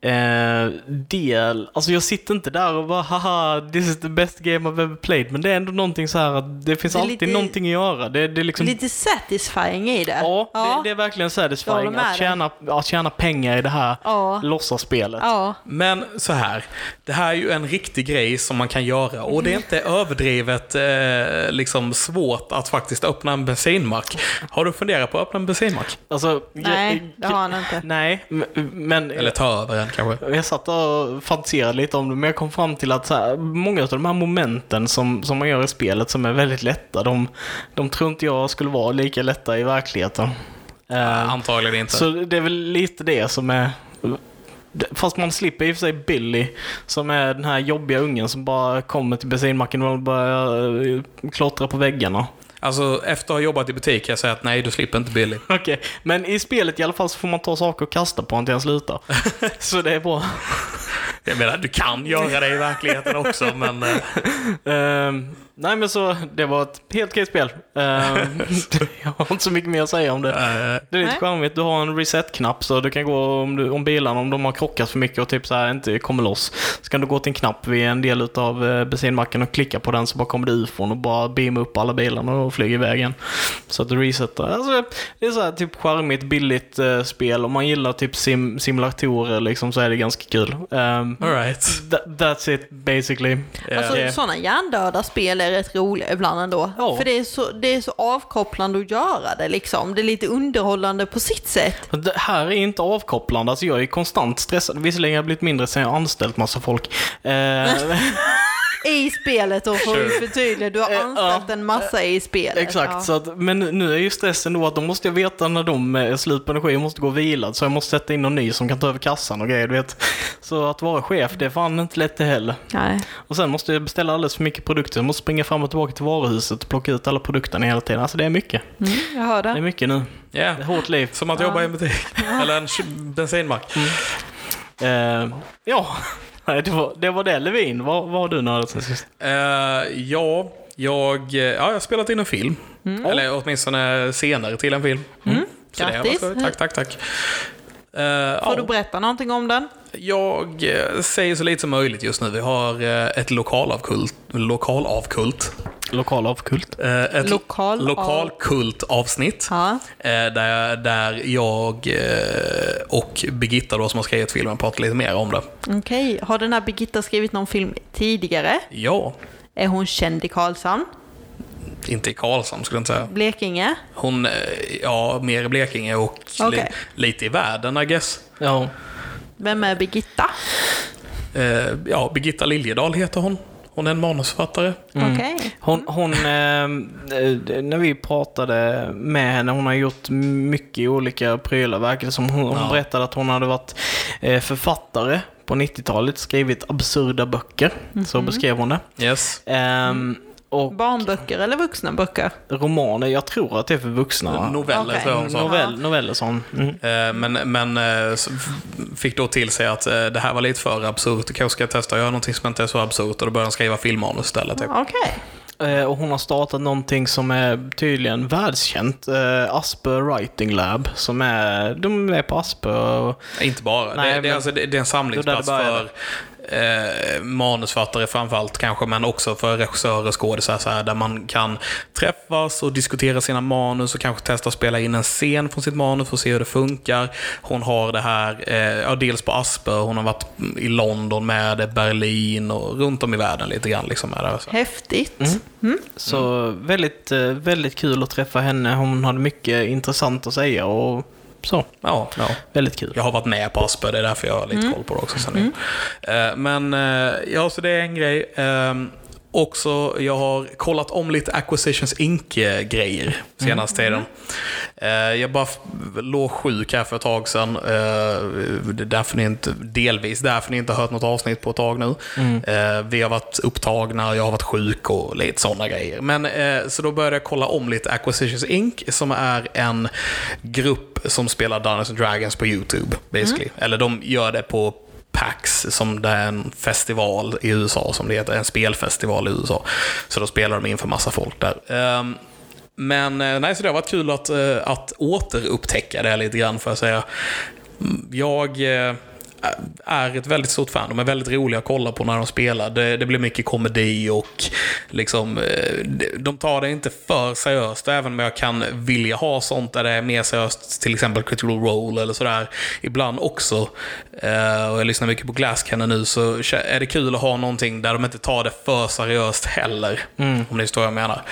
A: eh, del. Alltså jag sitter inte där och bara haha, this is the best game I've ever played. Men det är ändå någonting så här att det finns
C: Det
A: alltid
C: lite-
A: någonting att göra. Det, det är liksom...
C: Lite satisfying i det.
A: Ja, Det, det är verkligen
C: Jag
A: satisfying att tjäna, att tjäna pengar i det här
C: Ja.
A: låtsasspelet.
C: Ja.
B: Men så här, det här är ju en riktig grej som man kan göra och det är inte överdrivet eh, liksom svårt att faktiskt öppna en bensinmack. Har du funderat på att öppna en bensinmack?
A: Alltså,
C: Nej, det har han inte.
A: Nej, men...
B: Eller ta över en kanske?
A: Jag satt och fantiserade lite om det, men jag kom fram till att här, många av de här momenten som, som man gör i spelet som är väldigt lätta, de, de tror inte jag skulle vara lika lätta i verkligheten. Eh,
B: Antagligen inte.
A: så det är väl lite det som är... Fast man slipper i och för sig Billy, som är den här jobbiga ungen som bara kommer till bensinmacken och börjar eh, klottra på väggarna.
B: Alltså, efter att ha jobbat i butik kan jag säga att nej, du slipper inte Billy.
A: Okej, men i spelet i alla fall så får man ta saker och kasta på honom till han slutar. så det är bra.
B: Jag menar, du kan göra det i verkligheten också, men...
A: Ehm, nej men så, det var ett helt okej spel. Ehm, jag har inte så mycket mer att säga om det. Det är lite
C: Nej.
A: charmigt, du har en reset-knapp så du kan gå om, du, om bilarna, om de har krockat för mycket och typ så här inte kommer loss. Så kan du gå till en knapp vid en del av eh, bensinmacken och klicka på den så bara kommer det ufon och bara beama upp alla bilarna och flyger iväg igen. Så att du resetar. Alltså, det är så här typ charmigt, billigt eh, spel. Om man gillar typ sim simulatorer liksom så är det ganska kul. Um,
B: all right.
A: that's it basically.
C: Alltså
A: Eh,
C: sådana hjärndöda spel är rätt roliga ibland ändå.
A: Ja.
C: För det är, så, det är så avkopplande att göra det liksom. Det är lite underhållande på sitt sätt.
A: Det här är inte avkopplande, alltså jag är konstant stressad. Visserligen har jag blivit mindre sen jag anställt massa folk. Eh,
C: I spelet då får vi förtydliga. Du har
A: Eh,
C: anställt en massa i spelet.
A: exakt,
C: Ja.
A: så att, men nu är ju stressen då att då måste jag veta när de är slut på energi och måste gå och vila. Så jag måste sätta in någon ny som kan ta över kassan och grejer, du vet. Så att vara chef, det är fan inte lätt det heller.
C: Nej.
A: Och sen måste jag beställa alldeles för mycket produkter. Jag måste springa fram och tillbaka till varuhuset och plocka ut alla produkterna hela tiden. Alltså det är mycket.
C: Mm, jag hör
A: Det är
C: det.
A: mycket nu.
B: Ja,
A: Det är hårt liv.
B: som att jobba i en butik. Eller en bensinmack.
A: Eh, ja, Nej, det var, det var det. Levin, vad, vad har du nördat sen sist?
B: Eh, ja, jag, eh, ja, jag har spelat in en film. Eller åtminstone senare till en film. Mm. Så det var
C: Grattis.
B: Tack, tack, tack. Eh,
C: Får
B: ja,
C: du berätta någonting om den?
B: jag eh, säger så lite som möjligt just nu. Vi har eh, ett lokalavkult. Lokalavkult.
A: Lokal avkult.
B: Eh, ett
C: Lokal-
B: lokalkult-avsnitt.
C: Ja.
B: Där, där jag och Birgitta då, som har skrivit filmen pratar lite mer om det.
C: Okej, har den här Birgitta skrivit någon film tidigare?
B: Ja,
C: Är hon känd i Karlshamn?
B: Inte i Karlshamn skulle jag inte säga.
C: Blekinge?
B: Hon, eh, ja, mer i Blekinge och li,
C: Okej.
B: lite i världen, I guess.
A: Ja.
C: Vem är Birgitta?
B: Eh, ja, Birgitta Liljedahl heter hon. Hon är en manusförfattare.
C: Okej.
A: Hon, hon eh, eh, när vi pratade med henne, hon har gjort mycket olika prylar, verkar som. Hon, hon
B: Ja.
A: berättade att hon hade varit eh, författare på 90-talet, skrivit absurda böcker. Så beskrev hon det.
B: Yes.
A: Ehm, och
C: Barnböcker eller vuxna böcker?
A: romaner, jag tror att det är för vuxna.
B: Noveller
C: Okej.
B: tror jag hon sa.
A: Novell, noveller hon. Mm.
B: Eh, Men, men eh, fick då till sig att eh, det här var lite för absurt. Jag kanske ska testa att göra någonting som inte är så absurt. Och då började hon skriva filmmanus istället. Typ.
C: Okej.
A: Eh, och hon har startat någonting som är tydligen världskänt. Asper Writing Lab. Som är, de är på Asper. Och,
B: Inte bara.
A: Nej,
B: det, det, är alltså, det, är en samlingsplats för eh, manusfattare framförallt kanske, men också för regissörer och skådisar där man kan träffas och diskutera sina manus och kanske testa att spela in en scen från sitt manus för att se hur det funkar. Hon har det här, eh, ja, dels på Asper, hon har varit i London med det, Berlin och runt om i världen lite grann. Liksom, med det. Så.
C: Häftigt.
A: Så väldigt, eh, väldigt kul att träffa henne. Hon hade mycket intressant att säga och så.
B: Ja, ja.
A: Väldigt kul.
B: Jag har varit med på Asper, det är därför jag har lite koll på det också. Sen. Eh, Men eh, ja, så det är en grej. Också, jag har kollat om lite Acquisitions Inc-grejer senaste tiden. Eh, jag bara låg sjuk här för ett tag sedan. Eh, det är därför ni inte, delvis därför ni inte har hört något avsnitt på ett tag nu. Eh, vi har varit upptagna, jag har varit sjuk och lite sådana grejer. Men, så då började jag kolla om lite Acquisitions Inc. som är en grupp som spelar Dungeons and Dragons på YouTube, basically. Eller de gör det på PAX, som det är en festival i USA, som det heter. En spelfestival i USA. Så då spelar de inför massa folk där. Ehm, men eh, nej, så det har varit kul att, eh, att återupptäcka det lite grann, får jag säga. Mm, jag eh, är ett väldigt stort fan. De är väldigt roliga att kolla på när de spelar. Det, det blir mycket komedi och liksom, eh, de- tar det inte för seriöst. Även om jag kan vilja ha sånt där det är mer seriöst, till exempel critical role eller sådär. Ibland också. Eh, Och jag lyssnar mycket på Glass Cannon nu, så är det kul att ha någonting där de inte tar det för seriöst heller. Om ni förstår vad jag menar.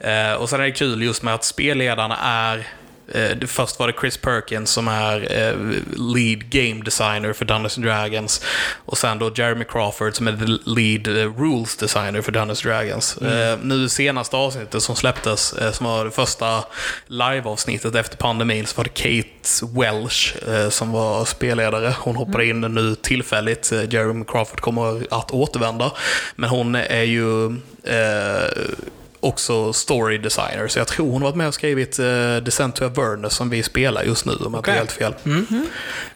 B: Eh, Och sen är det kul just med att spelledarna är Eh, Först var det Chris Perkins som är eh, lead game designer för Dungeons Dragons. Och sen då Jeremy Crawford som är the lead eh, rules designer för Dungeons Dragons. Eh, nu senaste avsnittet som släpptes, som var det första live-avsnittet efter pandemin, så var det Kate Welsh som var spelledare. Hon hoppade in nu tillfälligt. Jeremy Crawford kommer att återvända. Men hon är ju eh, också story designer, så jag tror hon har varit med och skrivit uh, Descent to Avernus som vi spelar just nu, om jag inte har helt fel.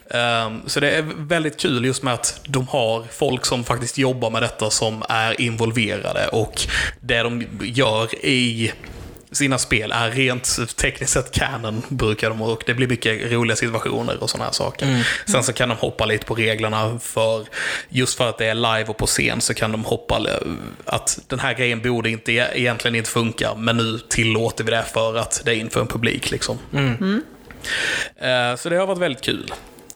B: Ehm, så det är väldigt kul just med att de har folk som faktiskt jobbar med detta som är involverade och det de gör i sina spel är rent tekniskt sett canon, brukar de, och det blir mycket roliga situationer och sådana här saker. Sen så kan de hoppa lite på reglerna för, just för att det är live och på scen så kan de hoppa, att den här grejen borde inte, egentligen inte funka, men nu tillåter vi det för att det är inför en publik liksom. Eh, Så det har varit väldigt kul.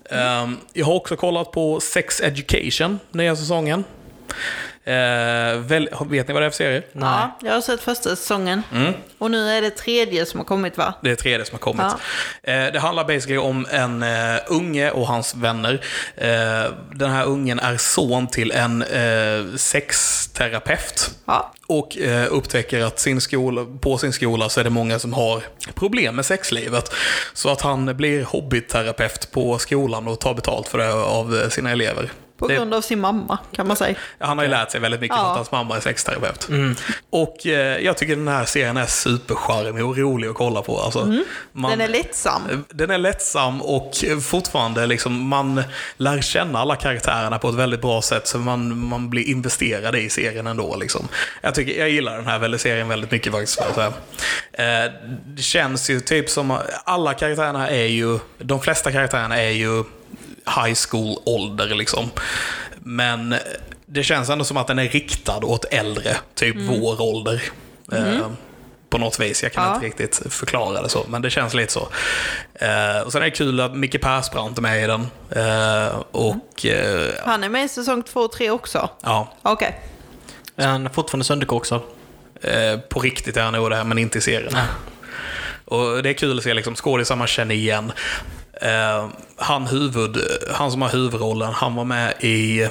B: Eh, Jag har också kollat på Sex Education, nya säsongen. Eh, väl, vet ni vad det är för serie?
C: Ja, jag har sett första säsongen.
B: Mm.
C: Och nu är det tredje som har kommit va?
B: Det är tredje som har kommit. Eh, Det handlar basically om en uh, unge och hans vänner. Eh, Den här ungen är son till en sexterapeut.
C: Ja.
B: Och eh, upptäcker att sin skola, på sin skola så är det många som har problem med sexlivet. Så att han blir hobbyterapeut på skolan och tar betalt för det av eh, sina elever.
C: På
B: Det-
C: grund av sin mamma, kan man säga.
B: Han har ju lärt sig väldigt mycket
C: Ja.
B: för att hans mamma är sexterapeut. Och eh, jag tycker den här serien är supercharmig och rolig att kolla på. Alltså, man,
C: Den är lättsam.
B: den är lättsam och fortfarande liksom, man lär känna alla karaktärerna på ett väldigt bra sätt så man, man blir investerad i serien ändå. Liksom. Jag, tycker, jag gillar den här serien väldigt mycket faktiskt. säga. Eh, det känns ju typ som alla karaktärerna är ju, de flesta karaktärerna är ju high school-ålder liksom. Men det känns ändå som att den är riktad åt äldre, typ vår ålder. Eh, på något vis. Jag kan
C: Ja.
B: inte riktigt förklara det så, men det känns lite så. Eh, och sen är det kul att Micke Persbrandt är med i den. Eh, och eh,
C: Han är med i säsong två och tre också.
B: ja,
C: Okej.
A: Är han fortfarande sönderkoksad?
B: eh, på riktigt är han nog det, men inte i serien. Och det är kul att se liksom, skådisar man känner igen. Eh, han, huvud, eh, han som har huvudrollen, han var med i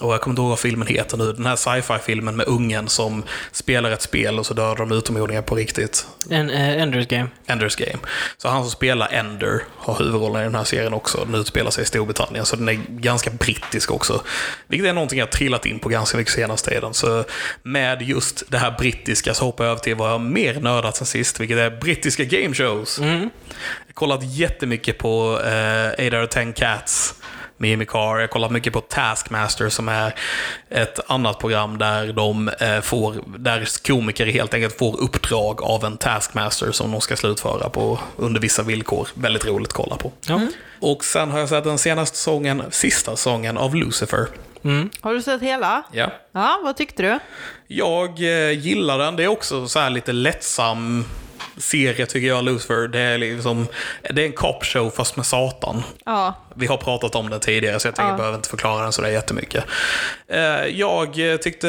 B: och jag kommer inte ihåg vad filmen heter nu. Den här sci-fi-filmen med ungen som spelar ett spel och så dödar de utomjordingar på riktigt.
A: En uh, Enders Game.
B: Enders Game. Så han som spelar Ender har huvudrollen i den här serien också. Den utspelar sig i Storbritannien, så den är ganska brittisk också. Vilket är någonting jag har trillat in på ganska mycket senaste tiden. Så med just det här brittiska så hoppar jag över till vad jag mer nördat sen sist, vilket är brittiska game shows. Jag har kollat jättemycket på eh, 8 out of 10 Cats med Jimmy Carr. Jag har kollat mycket på Taskmaster som är ett annat program där de eh, får, där komiker helt enkelt får uppdrag av en Taskmaster som de ska slutföra på under vissa villkor. Väldigt roligt att kolla på.
A: Ja.
B: Och sen har jag sett den senaste säsongen, sista säsongen av Lucifer.
C: Har du sett hela?
B: Ja.
C: Ja, vad tyckte du?
B: Jag eh, gillar den. Det är också så här lite lättsam serie tycker jag, Lucifer. Det är, liksom, det är en cop show fast med Satan.
C: Ja.
B: Vi har pratat om den tidigare så jag tänker
C: Ja.
B: jag behöver inte förklara den sådär jättemycket. Eh, Jag eh, tyckte,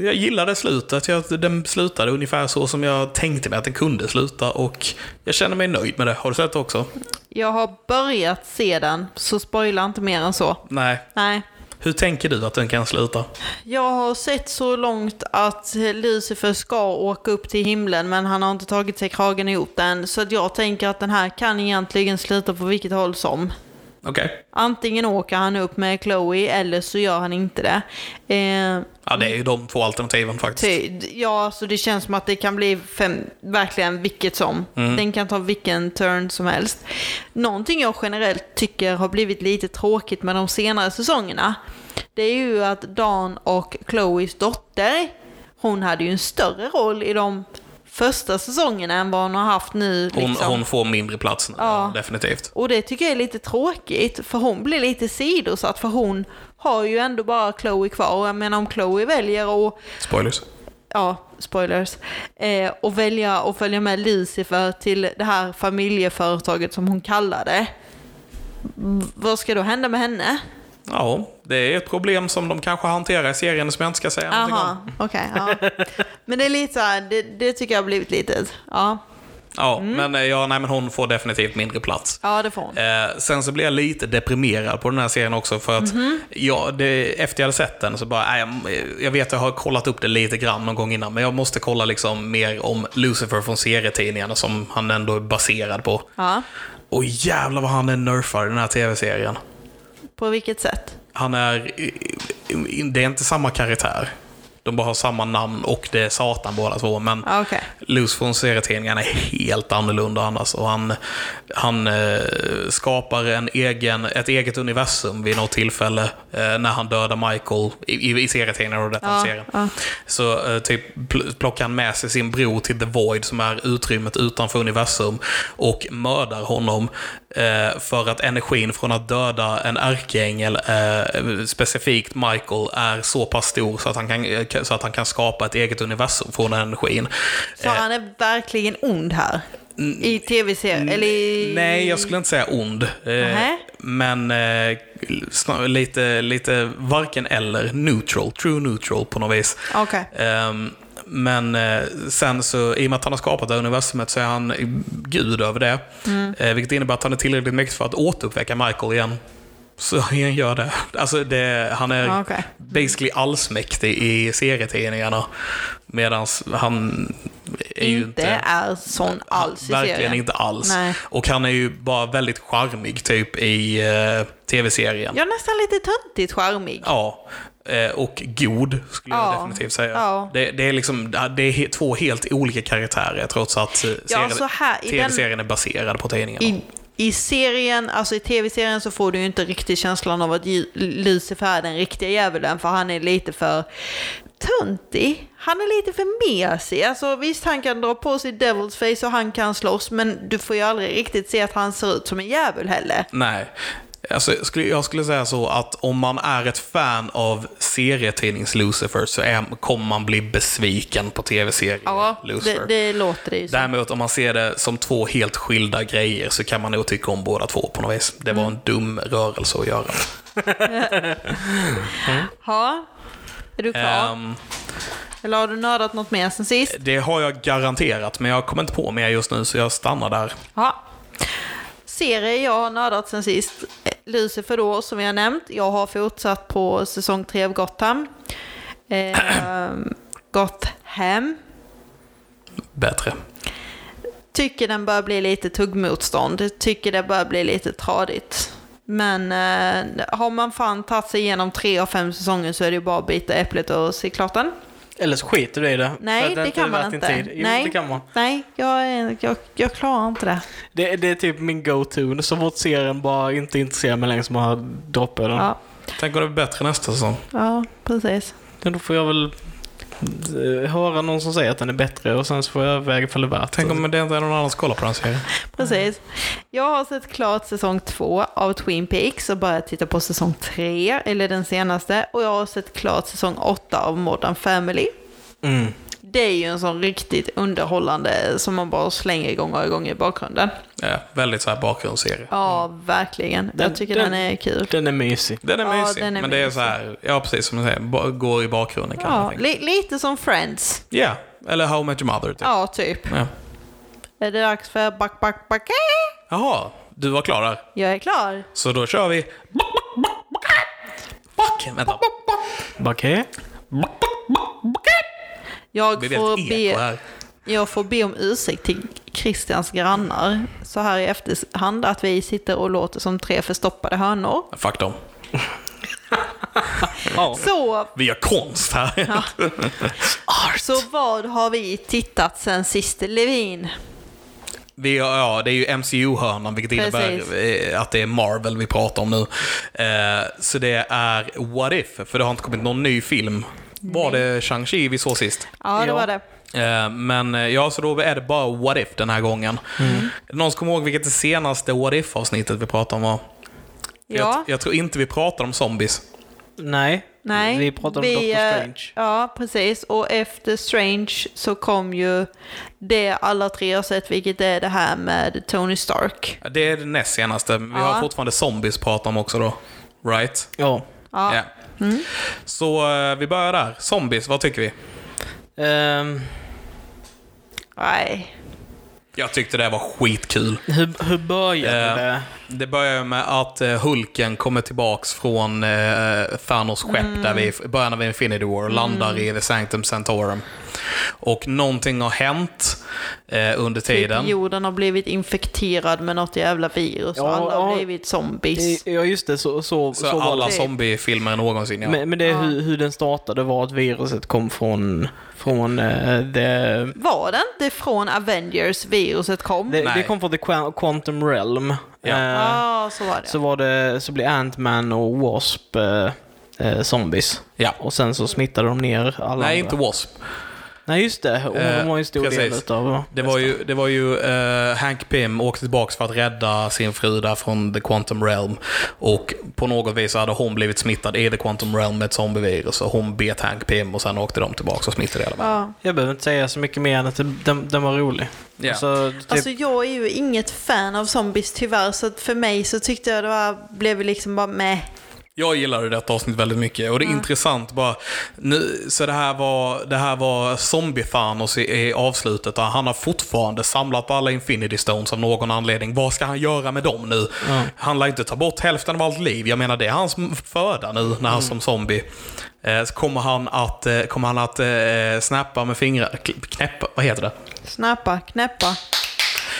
B: jag gillade slutet. Jag, den slutade ungefär så som jag tänkte mig att den kunde sluta och jag känner mig nöjd med det. Har du sett det också?
C: Jag har börjat se den, så spoila inte mer än så.
B: Nej.
C: Nej.
B: Hur tänker du att den kan sluta?
C: Jag har sett så långt att Lucifer ska åka upp till himlen men han har inte tagit sig kragen ihop den. Så att jag tänker att den här kan egentligen sluta på vilket håll som.
B: Okej.
C: Antingen åker han upp med Chloe eller så gör han inte det. Eh,
B: Ja, det är ju de två alternativen faktiskt.
C: ty, ja, så det känns som att det kan bli fem, verkligen vilket som. Den kan ta vilken turn som helst. Någonting jag generellt tycker har blivit lite tråkigt med de senare säsongerna. Det är ju att Dan och Chloes dotter, hon hade ju en större roll i de första säsongerna än vad hon har haft nu.
B: Hon,
C: Liksom.
B: hon får mindre plats nu,
C: Ja.
B: definitivt.
C: Och det tycker jag är lite tråkigt, för hon blir lite sidosatt, för hon har ju ändå bara Chloe kvar. Och jag menar om Chloe väljer att,
B: Spoilers.
C: ja, spoilers, eh, och välja att följa med Lucifer till det här familjeföretaget som hon kallar det. v- Vad ska då hända med henne?
B: Ja, det är ett problem som de kanske hanterar i serien som jag inte ska säga någonting
C: Aha,
B: om.
C: okej. ja. Men det är lite så här, det, det tycker jag har blivit lite, ja,
B: Ja, men, eh, ja, nej, men hon får definitivt mindre plats.
C: ja det får hon.
B: Eh, sen så blev jag lite deprimerad på den här serien också för att ja, det, efter jag hade sett den så bara, nej, jag, jag vet att jag har kollat upp det lite grann någon gång innan, men jag måste kolla liksom mer om Lucifer från serietidningarna som han ändå är baserad på.
C: Ja,
B: Och jävlar vad han är nerfad i den här tv-serien.
C: På vilket sätt?
B: Han är... Det är inte samma karaktär. De bara har samma namn och det är Satan båda två, men
C: Ja, okej.
B: Luz från serietidningarna är helt annorlunda annars. Och han han eh, skapar en egen, ett eget universum vid något tillfälle eh, när han dödar Michael i, i, i serietidningarna och detta
C: Ja,
B: serien.
C: ja.
B: Så eh, typ pl- plockar han med sig sin bror till The Void som är utrymmet utanför universum och mördar honom eh, för att energin från att döda en ärkeängel, eh, specifikt Michael, är så pass stor så att, han kan, eh, så att han kan skapa ett eget universum från den energin.
C: Så han är verkligen ond här? I tv-serien? Eller i...
B: Nej, jag skulle inte säga ond. Eh,
C: Nähä.
B: men eh, lite, lite varken eller. Neutral. True neutral på något vis.
C: Okej.
B: Ehm, men eh, sen så, i och med att han har skapat det här universumet så är han gud över det.
C: Mm.
B: Eh, vilket innebär att han är tillräckligt mäktig för att återuppväcka Michael igen. Så han gör det. Alltså det, han är
C: Ja, okej.
B: basically allsmäktig i serietidningarna. Medan han är ju
C: Inte
B: inte...
C: är sån alls i
B: Verkligen
C: serien.
B: inte alls.
C: Nej.
B: Och han är ju bara väldigt charmig typ i uh, tv-serien.
C: Är nästan lite töntigt charmig.
B: Ja. Eh, och god, skulle
C: Ja.
B: jag definitivt säga.
C: Ja.
B: Det, det är liksom det är två helt olika karaktärer trots att eh,
C: Ja,
B: tv-serien är baserad på tidningarna.
C: I, I serien, alltså i tv-serien så får du ju inte riktigt känslan av att Lucifer är den riktiga djävulen för han är lite för töntig. Han är lite för mesig. Alltså visst, han kan dra på sig Devil's face och han kan slåss, men du får ju aldrig riktigt se att han ser ut som en djävul heller.
B: Nej. Alltså, jag skulle- jag skulle säga så att om man är ett fan av serietidnings-Lucifer så är, kommer man bli besviken på tv-serien
C: Ja,
B: Lucifer.
C: det, det låter det ju som.
B: Däremot om man ser det som två helt skilda grejer så kan man nog tycka om båda två på något vis. Det var en dum rörelse att göra.
C: Ja, är du klar?
B: Ehm,
C: Eller har du nördat något mer sen sist?
B: det har jag garanterat, men jag kommer inte på mer just nu så jag stannar där.
C: Ja. Serie jag har nördat sen sist. Lucifer då, som har nämnt. Jag har fortsatt på säsong 3 av Gotham. Eh, Gotham.
B: Bättre.
C: Tycker den börjar bli lite tuggmotstånd. Tycker det börjar bli lite tradigt. Men eh, har man fan tagit sig igenom tre av fem säsonger så är det ju bara att bita äpplet och se klart den.
A: Eller så skiter du i det.
C: Nej, det,
A: att
C: kan man inte. Nej,
A: det kan man.
C: Nej, jag, är- jag, jag klarar inte det.
A: Det, det är typ min go-to. Så fort serien bara inte intresserar mig längre som har droppat den.
C: Ja,
B: Tänk om det blir bättre nästa säsong.
C: ja precis.
A: Då får jag väl höra någon som säger att den är bättre och sen så får jag överväga ifall det är värt
B: Tänk om det inte är någon annan som kollar på den serien.
C: Precis. Jag har sett klart säsong två av Twin Peaks och börjat titta på säsong tre, eller den senaste. Och jag har sett klart säsong åtta av Modern Family.
A: Mm.
C: Det är ju en sån riktigt underhållande som man bara slänger igång och igång i bakgrunden.
B: Ja, väldigt så här bakgrundsserie.
C: Ja, verkligen.
A: Den-
C: jag tycker
A: den-
C: den, är kul.
A: Den är mysig.
B: Den är
C: Ja,
B: mysig,
C: den är
B: men det är
C: mysig.
B: så här, ja precis som du säger, går i bakgrunden kan
C: Ja,
B: man tänka.
C: li- lite som Friends.
B: Ja, eller How I Met Your Mother typ.
C: Ja, typ.
B: Ja.
C: Är det dags för back, back, back?
B: Jaha, du var klar där.
C: Jag är klar.
B: Så då kör vi... Fuck Vänta.
A: Okej.
C: Jag får, be,
B: här.
C: Jag får be om ursäkt till Christians grannar så här i efterhand att vi sitter och låter som tre förstoppade hönor.
B: Fuck dem.
A: Ja.
C: Så,
B: Vi gör konst här.
C: så vad har vi tittat sen sist Levin?
B: Vi, ja, det är ju MCU-hörnan, vilket
C: Precis.
B: innebär eh, att det är Marvel vi pratar om nu. Eh, så det är What If, för det har inte kommit någon ny film. Var det Shang-Chi vi såg sist?
C: Ja, det
A: Ja.
C: var det.
B: Eh, men eh, ja, så då är det bara What If den här gången.
C: Mm.
B: Någon som kommer ihåg vilket det senaste What If-avsnittet vi pratade om var?
C: Ja.
B: Jag, jag tror inte vi pratade om zombies.
A: Nej.
C: Nej,
A: Vi pratade om
C: vi,
A: Doctor
C: eh,
A: Strange.
C: Ja, precis. Och efter Strange så kom ju det alla tre har sett, vilket är det här med Tony Stark.
B: Det är det näst senaste. Vi
C: Ja.
B: har fortfarande zombies prata om också då. Right?
A: Ja.
C: Ja.
B: Ja. Så eh, vi börjar där. Zombies, vad tycker vi?
A: Ehm,
C: Nej.
B: Jag tyckte det var skitkul.
A: hur, hur började
B: Eh,
A: det?
B: Det börjar med att eh, Hulken kommer tillbaks från eh, Thanos skepp där vi början av Infinity War och landar i The Sanctum Sanctorum. Och någonting har hänt eh, under tiden.
C: Typ jorden har blivit infekterad med något jävla virus och
A: Ja,
C: alla har
A: ja.
C: blivit zombies.
A: Ja, just det. Så, så,
B: Så,
A: så,
B: alla zombiefilmer någonsin, ja.
A: Men, men det är hur, hur den startade var att viruset kom från, från eh, det,
C: Var det inte från Avengers viruset kom?
A: det, det kom från the Qua- Quantum Realm.
B: Ja.
A: Eh,
C: Ja, så var det.
A: så, var det, så blev Ant-Man och Wasp eh, zombies.
B: ja.
A: Och sen så smittade de ner alla
B: Nej,
A: andra.
B: inte Wasp.
A: Nej, just det. Och
B: Eh,
A: var ju en stor del
B: precis.
A: utav
B: Det var ju, det var ju eh, Hank Pym åkte tillbaks för att rädda sin fru där från The Quantum Realm. Och på något vis hade hon blivit smittad i The Quantum Realm med ett zombievirus. Och hon bet Hank Pym och sen åkte de tillbaks och smittade hela världen.
C: Ja.
A: Jag behöver inte säga så mycket mer än att det- den, den var rolig.
B: Ja.
A: Så, typ,
C: Alltså jag är ju inget fan av zombies tyvärr, så för mig så tyckte jag det var, blev liksom bara med.
B: Jag gillade detta avsnitt väldigt mycket och det är intressant bara. Nu, så det här var, det här var zombie-Thanos i, i avslutet. Han har fortfarande samlat alla Infinity Stones av någon anledning. Vad ska han göra med dem nu? Han lär inte ta bort hälften av allt liv. Jag menar det är hans föda nu när han som zombie. Eh, så kommer han att, eh, kommer han att eh, snappa med fingrarna, knäppa, vad heter det?
C: Snappa, knäppa.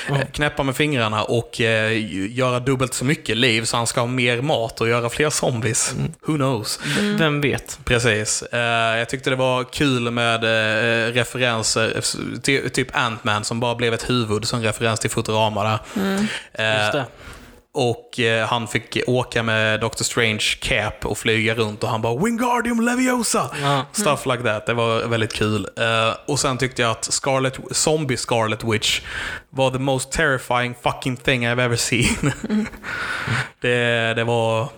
B: Eh, Knäppa med fingrarna och eh, göra dubbelt så mycket liv så han ska ha mer mat och göra fler zombies. Who knows?
A: Vem vet?
B: Precis. Eh, jag tyckte det var kul med referenser, ty, typ Ant-Man som bara blev ett huvud som referens till Futurama där. Eh,
A: Just det.
B: Och eh, han fick åka med Doctor Strange cap och flyga runt och han bara Wingardium Leviosa!
A: Ja.
B: Stuff like that. Det var väldigt kul. Eh, och sen tyckte jag att Scarlet, Zombie Scarlet Witch var the most terrifying fucking thing I've ever seen. det, det var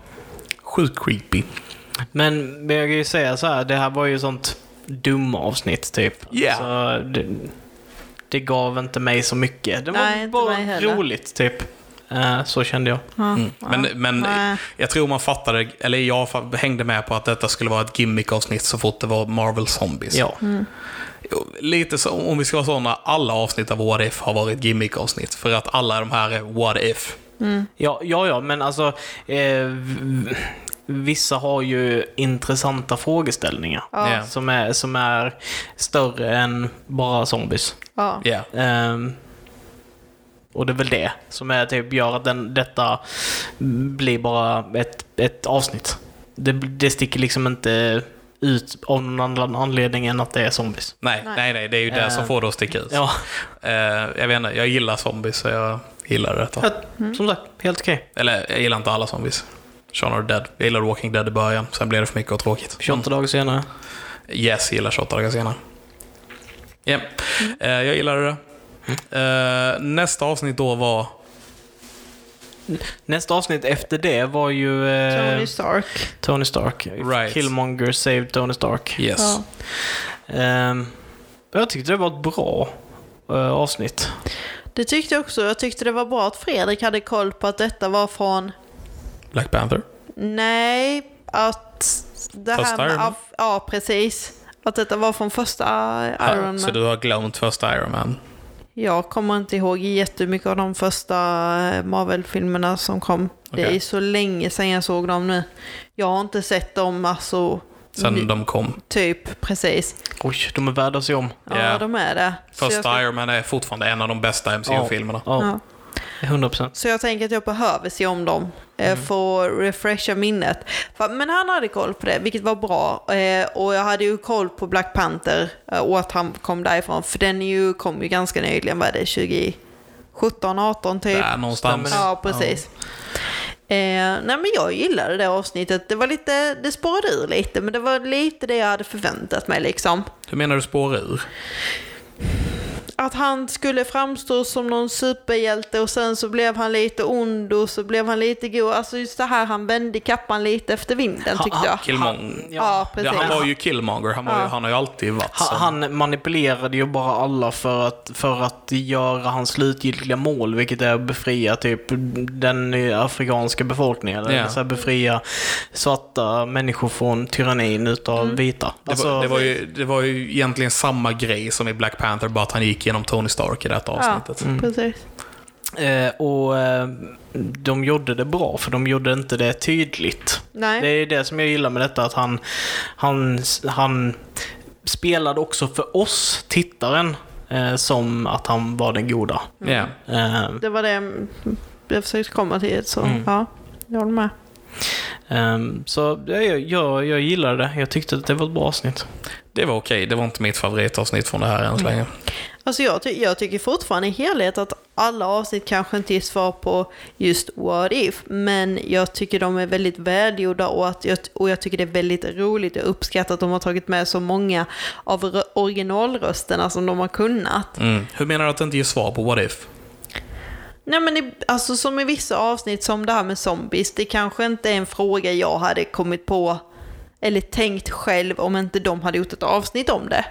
B: sjukt creepy.
A: Men jag kan ju säga så här, det här var ju sånt dum avsnitt typ.
B: Ja.
A: Så det, det gav inte mig så mycket. Det var
C: Nej,
A: bara roligt typ. Eh, så kände jag.
C: Ja.
B: Men, men jag tror man fattade, eller jag hängde med på att detta skulle vara ett gimmick-avsnitt så fort det var Marvel Zombies.
A: Ja.
B: Lite så, om vi ska vara sådana, alla avsnitt av What If har varit gimmick-avsnitt. För att alla de här är What If.
A: Ja, ja, ja, men alltså eh, vissa har ju intressanta frågeställningar.
C: Ja.
B: Ja.
A: Som, är, som är större än bara zombies.
C: Ja.
B: Ja.
A: Och det är väl det som är, typ, gör att den, detta blir bara ett, ett avsnitt. Det, det sticker liksom inte ut av någon annan anledning än att det är zombies.
B: Nej,
C: Nej.
B: nej, det är ju det
A: Eh.
B: som får det att sticka ut.
A: Ja,
B: Eh, jag vet inte, jag gillar zombies så jag gillar detta.
A: som sagt, helt okej.
B: Eller, jag gillar inte alla zombies. Shaun of the Dead. Jag gillade Walking Dead i början, sen blev det för mycket och tråkigt.
A: 28 dagar senare.
B: Yes, gillar 28 dagar senare. Ja, eh, jag gillade det. Eh, nästa avsnitt då var...
A: Nästa avsnitt efter det var ju eh,
C: Tony Stark.
A: Tony Stark.
B: Right.
A: Killmonger saved Tony Stark.
B: Yes.
C: Ja.
A: Ehm, jag tyckte det var ett bra eh, avsnitt.
C: Det tyckte jag också. Jag tyckte det var bra att Fredrik hade koll på att detta var från...
B: Black Panther.
C: Nej, att... Det
B: Första
C: här med,
B: Iron Man?
C: Ja, precis. Att detta var från första Iron Man.
B: Så du har glömt första Iron Man.
C: Jag kommer inte ihåg jättemycket av de första eh, Marvel-filmerna som kom. Det
B: Okej.
C: är så länge sedan jag såg dem nu. Jag har inte sett dem alltså,
B: Sen de kom.
C: typ precis.
A: Oj, de är värda att se om.
C: Ja,
B: Ja.
C: de är det.
B: Första Iron Man är fortfarande en av de bästa MCU-filmerna.
A: Ja,
C: ja.
A: 100 procent.
C: så jag tänker att jag behöver se om dem. Mm. Få refresha minnet. För, men han hade koll på det, vilket var bra. Eh, och jag hade ju koll på Black Panther eh, och att han kom därifrån. För den är ju, kom ju ganska nyligen, vad är det, 2017, 18 typ?
B: Där någonstans.
C: Ja, precis. Eh, nej men jag gillade det avsnittet. Det var lite, det spårade ur lite, men det var lite det jag hade förväntat mig liksom.
B: Hur menar du spåra ur?
C: Att han skulle framstå som någon superhjälte och sen så blev han lite ond och så blev han lite god. Alltså just det här, han vände kappan lite efter vinden tyckte jag.
B: Killmonger.
C: Ja.
B: Ja, han var ju Killmonger. Han, var ju,
C: Ja.
B: han har ju alltid varit sån.
A: Han manipulerade ju bara alla för att, för att göra hans slutgiltiga mål, vilket är att befria typ den afrikanska befolkningen. Eller
B: Ja.
A: så befria svarta människor från tyrannin utav vita.
B: Det,
A: Alltså,
B: var, det, var ju, det var ju egentligen samma grej som i Black Panther, bara att han gick genom Tony Stark i detta
C: Ja,
B: avsnittet.
C: precis.
A: eh, och eh, de gjorde det bra, för de gjorde inte det tydligt.
C: Nej.
A: Det är det som jag gillar med detta, att han, han, han spelade också för oss, tittaren, eh, som att han var den goda.
B: Ja.
A: Eh,
C: Det var det jag försökte komma till. Så
A: Mm.
C: ja, jag håller med.
A: Ehm, så jag, jag, jag gillade det. Jag tyckte att det var ett bra avsnitt.
B: Det var okej. Det var inte mitt favoritavsnitt från det här än så länge.
C: Alltså jag, ty- jag tycker fortfarande i helhet att alla avsnitt kanske inte ger svar på just what if, men jag tycker de är väldigt välgjorda och, att jag, och jag tycker det är väldigt roligt och uppskattat att de har tagit med så många av rö- originalrösterna som de har kunnat.
B: Mm. Hur menar du att det inte ger svar på What If?
C: Nej men i, alltså som i vissa avsnitt som det här med zombies, det kanske inte är en fråga jag hade kommit på eller tänkt själv om inte de hade gjort ett avsnitt om det.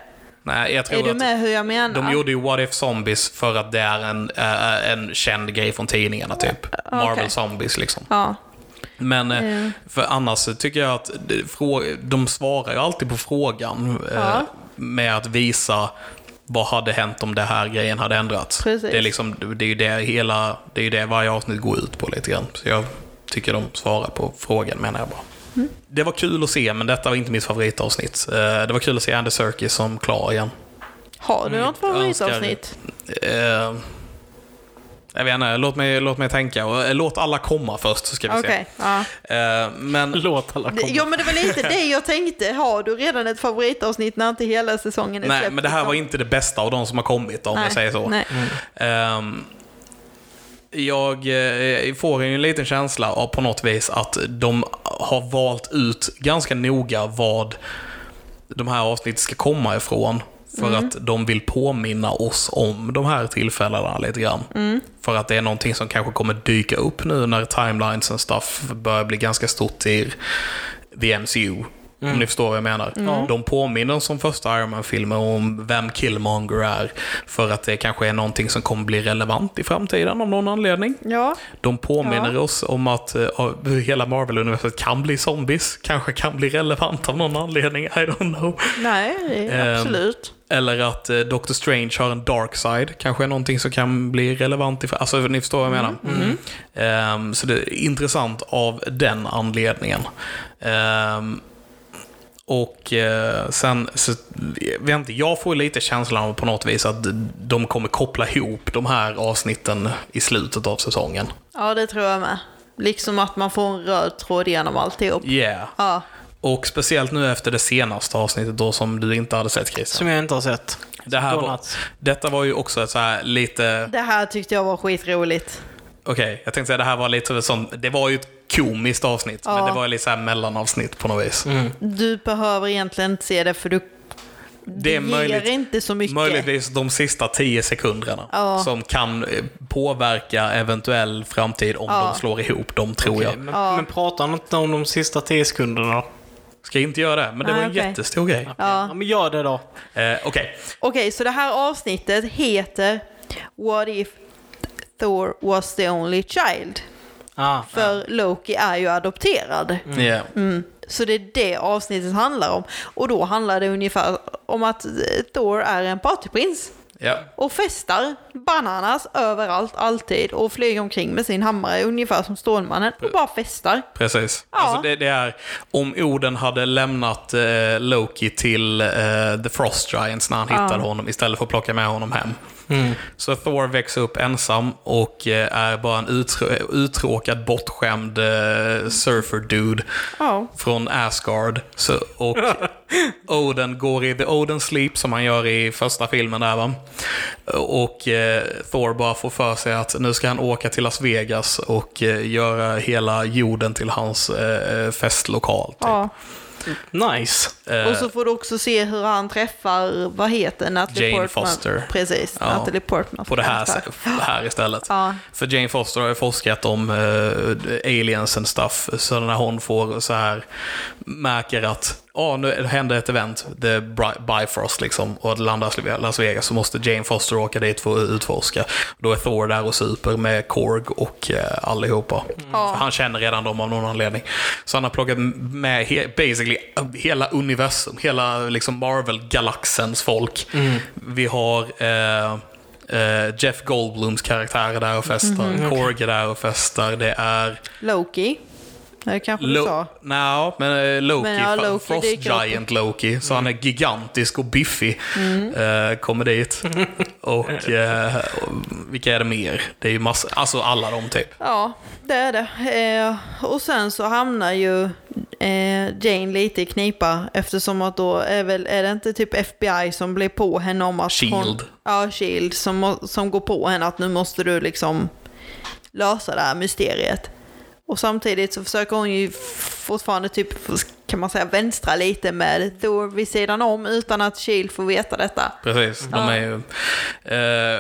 B: Nej, jag tror
C: Är du med hur jag menar?
B: de gjorde ju What If Zombies för att det är en, äh, en känd grej från tidningarna, typ. Marvel
C: okej.
B: Zombies, liksom.
C: Ja,
B: Men
C: Ja.
B: för annars tycker jag att de svarar ju alltid på frågan eh,
C: Ja.
B: med att visa vad hade hänt om det här grejen hade ändrats.
C: Precis.
B: Det är, liksom, det är ju det hela, det är det varje avsnitt går ut på lite grann. Så jag tycker de svarar på frågan menar jag bara.
C: Mm.
B: Det var kul att se, men detta var inte mitt favoritavsnitt. Eh, Det var kul att se Andy Serkis som klar igen.
C: har du något
B: önskar-
C: favoritavsnitt?
B: Eh, Jag vet inte, låt mig, låt mig tänka. Eh, Låt alla komma först, så ska vi
C: ja.
B: se. Eh, Men
A: Låt alla komma.
C: Ja men det var lite det jag tänkte. Har du redan ett favoritavsnitt när inte hela säsongen är
B: Nej,
C: släppt,
B: men det här var
C: liksom?
B: inte det bästa av de som har kommit, om
C: Nej,
B: jag säger så.
C: Nej.
B: Ehm, jag eh, får en liten känsla av på något vis att de har valt ut ganska noga vad de här avsnitten ska komma ifrån. För att de vill påminna oss om de här tillfällena lite grann. För att det är någonting som kanske kommer dyka upp nu när timelines och stuff börjar bli ganska stort i the MCU. Om ni förstår vad jag menar. De påminner som första Iron Man-filmer om vem Killmonger är. För att det kanske är någonting som kommer bli relevant i framtiden av någon anledning.
C: Ja,
B: De påminner
C: Ja.
B: oss om att hur hela Marvel-universet kan bli zombies. Kanske kan bli relevant av någon anledning. I don't know.
C: nej,
B: Ehm,
C: absolut.
B: Eller att eh, Doctor Strange har en dark side. Kanske är någonting som kan bli relevant. I, alltså, ni förstår vad jag menar. Ehm, så det är intressant av den anledningen. Ehm, och eh, sen, så, vet inte, jag får lite känslan av på något vis att de kommer koppla ihop de här avsnitten i slutet av säsongen.
C: Ja, det tror jag med. Liksom att man får en röd tråd genom alltihop.
B: Yeah.
C: Ja,
B: Och speciellt nu efter det senaste avsnittet då som du inte hade sett Christian.
A: Som jag inte har sett.
B: Det här var, detta var ju också ett så här lite...
C: det här tyckte jag var skitroligt.
B: Okej, jag tänkte säga det här var lite sånt, det var ju ett komiskt avsnitt, men
C: Ja.
B: det var lite så här mellanavsnitt på något vis.
C: Du behöver egentligen inte se det för du
B: Det är
C: ger
B: möjligt,
C: inte så mycket.
B: möjligtvis de sista tio sekunderna
C: Ja.
B: som kan eh, påverka eventuell framtid om
C: Ja.
B: de slår ihop dem, tror
A: Okej,
B: jag.
A: men,
C: Ja.
A: men prata inte om de sista tio sekunderna.
B: Ska inte göra det, men det
C: Nej,
B: var en
C: okej.
B: jättestor grej.
C: Ja.
A: Ja, men gör det då.
B: Eh, Okej,
C: Okej, så det här avsnittet heter What if Thor was the only child?
A: Ah,
C: För Loki är ju adopterad.
B: yeah.
C: Mm. Så det är det avsnittet handlar om. Och då handlar det ungefär om att eh, Thor är en partyprins.
B: Ja,
C: och festar bananas överallt, alltid och flyger omkring med sin hammare ungefär som Stålmannen och bara festar.
B: precis.
C: Ja.
B: Alltså det, det är, om Oden hade lämnat eh, Loki till eh, The Frost Giants när han hittade honom istället för att plocka med honom hem. Så Thor växer upp ensam och eh, är bara en utrå- uttråkad, bortskämd eh, surfer-dude
C: Ja.
B: från Asgard. Så, och Oden går i The Oden Sleep som han gör i första filmen där va. Och eh, Thor bara får för sig att nu ska han åka till Las Vegas och eh, göra hela jorden till hans eh, festlokal. Typ.
C: ja.
A: Nice.
B: Eh,
C: Och så får du också se hur han träffar, vad heter Natalie
B: Jane
C: Portman?
B: Foster.
C: Precis,
B: Ja.
C: Natalie Portman.
B: på det här, här istället.
C: Ja.
B: För Jane Foster har ju forskat om eh, aliens and stuff. Så när hon får så här märker att ja, nu händer ett event, The Bifrost liksom, och det landar i Las Vegas, så måste Jane Foster åka dit för att utforska. Då är Thor där och super med Korg och eh, allihopa. För han känner redan dem av någon anledning. Så han har plockat med he- basically hela universum, hela liksom Marvel-galaxens folk. Vi har eh, eh, Jeff Goldblums karaktär är där och festar. Korg är där och festar. Det är...
C: Loki. Det kanske du
B: Lo-
C: sa.
B: no, men eh, Loki,
C: Men ja, Loki
B: Frost. Giant Loki. Så han är gigantisk och biffig.
C: Mm.
B: Eh, kommer dit. och och vilka är det mer? Det är ju massa, alltså alla de typ.
C: Ja, det är det. Eh, och sen så hamnar ju Jane lite i knipa eftersom att då är väl, är det inte typ FBI som blir på henne om att hon...
B: Shield.
C: Ja, Shield som, som går på henne att nu måste du liksom lösa det här mysteriet. Och samtidigt så försöker hon ju fortfarande typ, kan man säga, vänstra lite med Thor vid sidan om utan att Shield får veta detta.
B: Precis, de är ju... Eh,